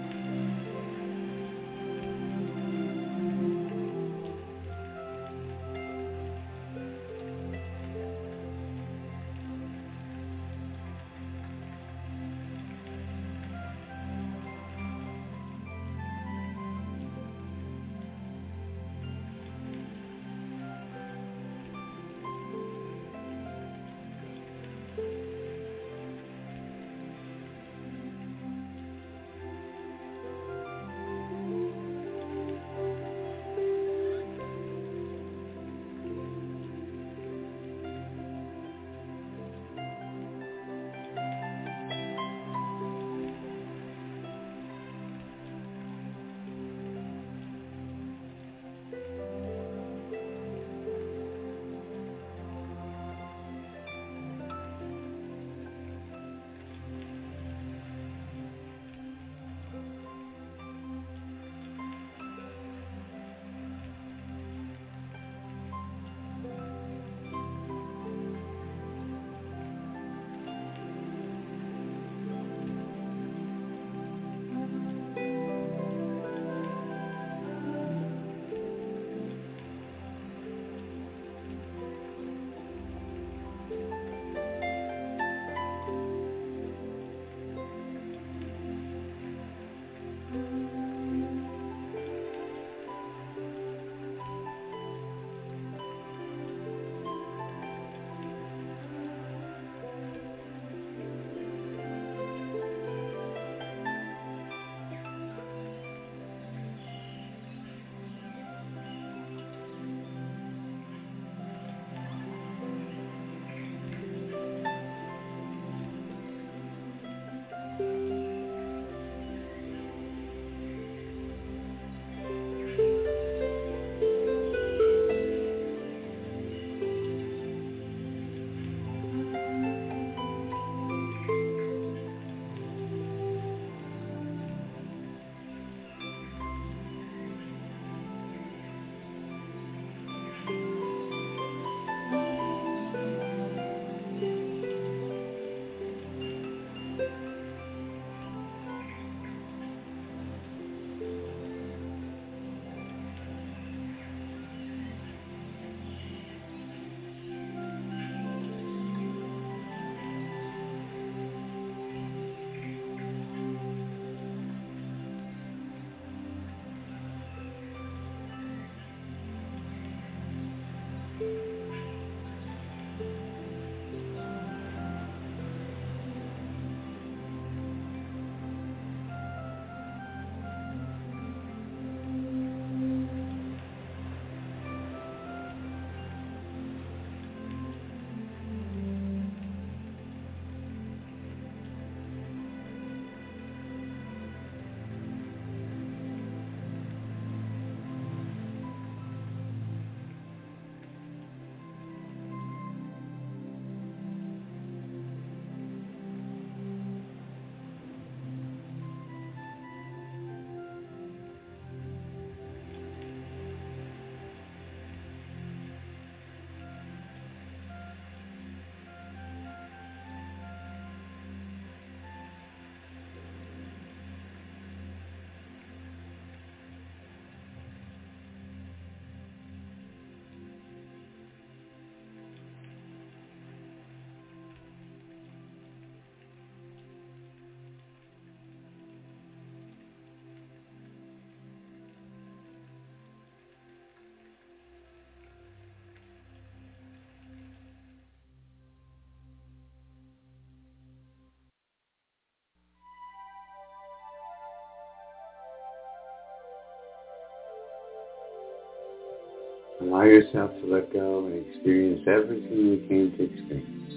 Allow yourself to let go and experience everything you came to experience.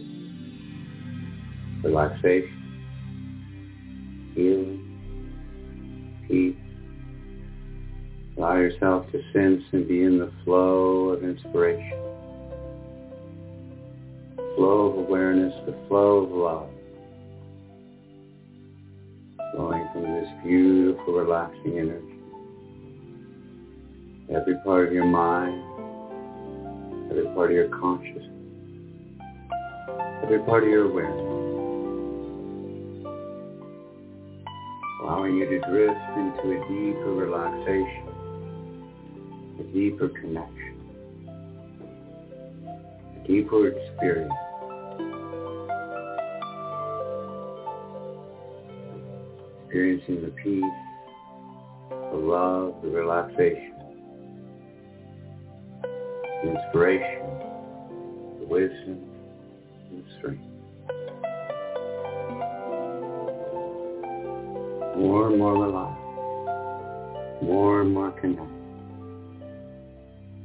Relaxation, healing, peace. Allow yourself to sense and be in the flow of inspiration, flow of awareness, the flow of love, flowing from this beautiful, relaxing energy. Every part of your mind, part of your consciousness, every part of your awareness. Allowing you to drift into a deeper relaxation, a deeper connection, a deeper experience. Experiencing the peace, the love, the relaxation inspiration, the wisdom, and the strength. More and more relaxed, more and more connected,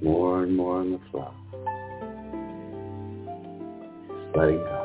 more and more in the flow. Just letting go.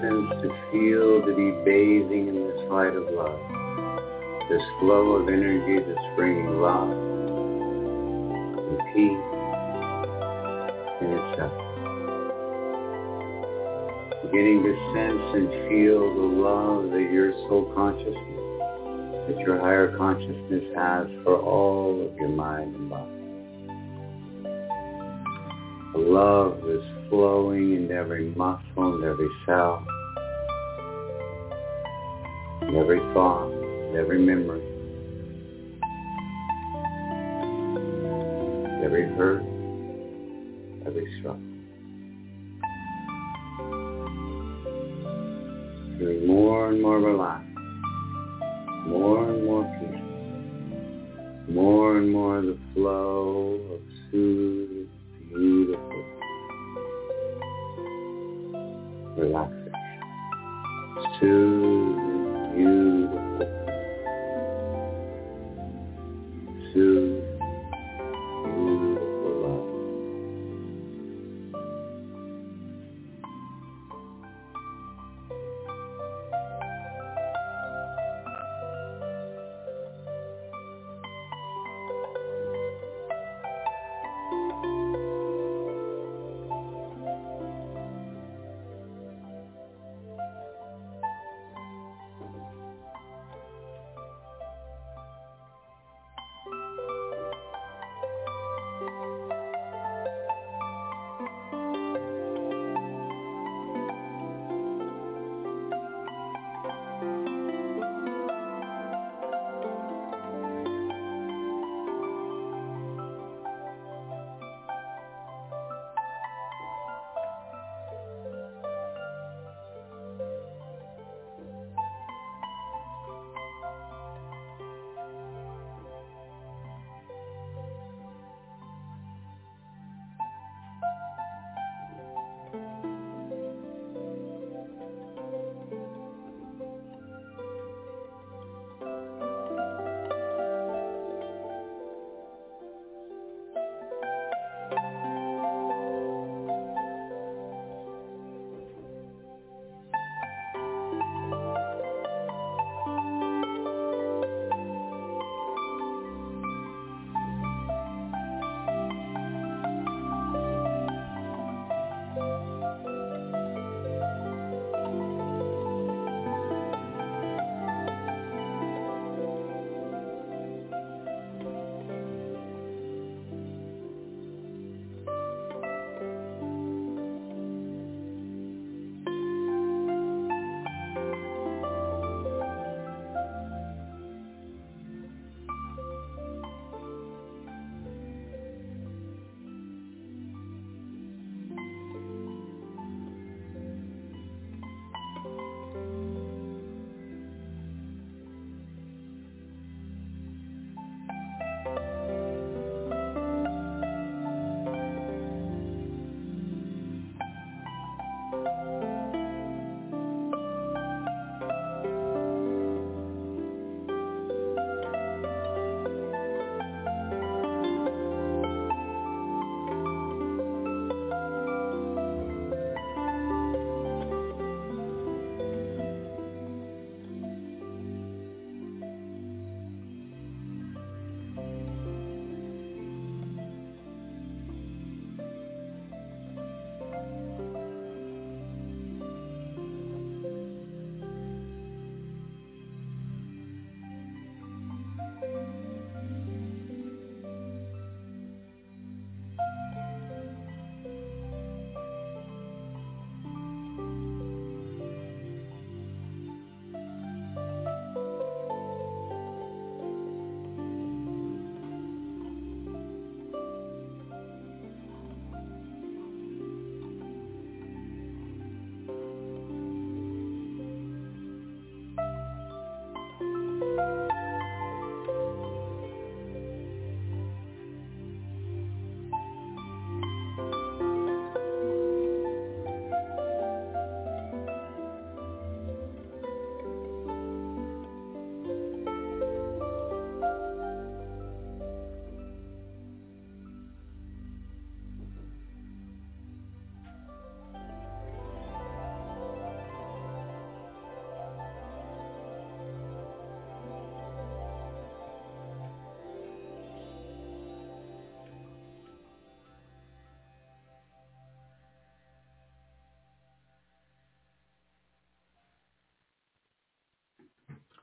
Sense, to feel, to be bathing in this light of love. This flow of energy that's bringing love and peace in itself. Beginning to sense and feel the love that your soul consciousness, that your higher consciousness has for all of your mind and body. Love is flowing in every muscle and every cell, every thought, every memory, every hurt, every struggle. Feeling more and more relaxed, more and more peaceful, more and more the flow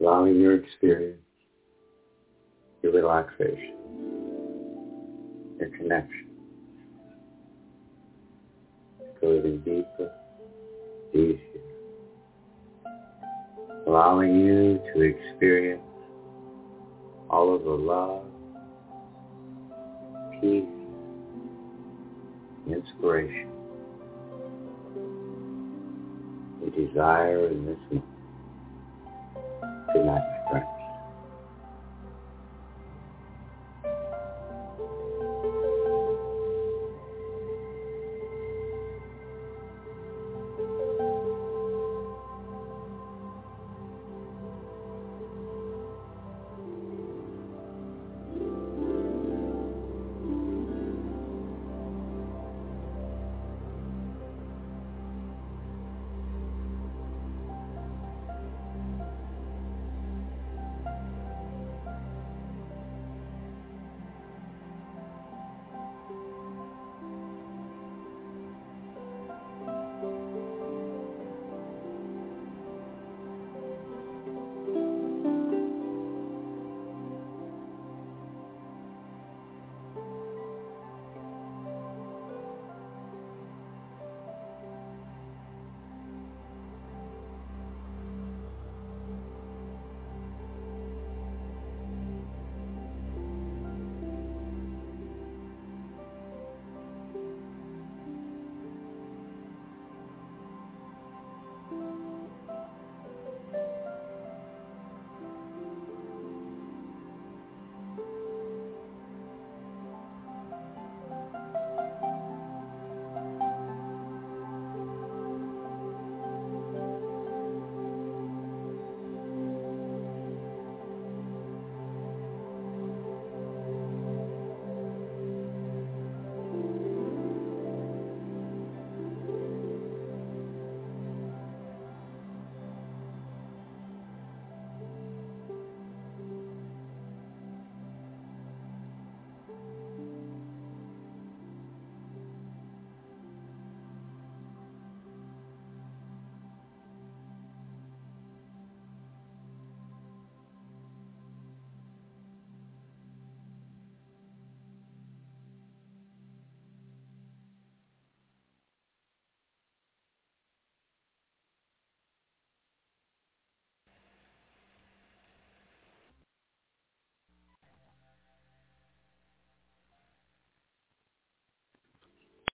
allowing your experience, your relaxation, your connection, to go even deeper, easier, allowing you to experience all of the love, peace, inspiration you desire in this moment. Night.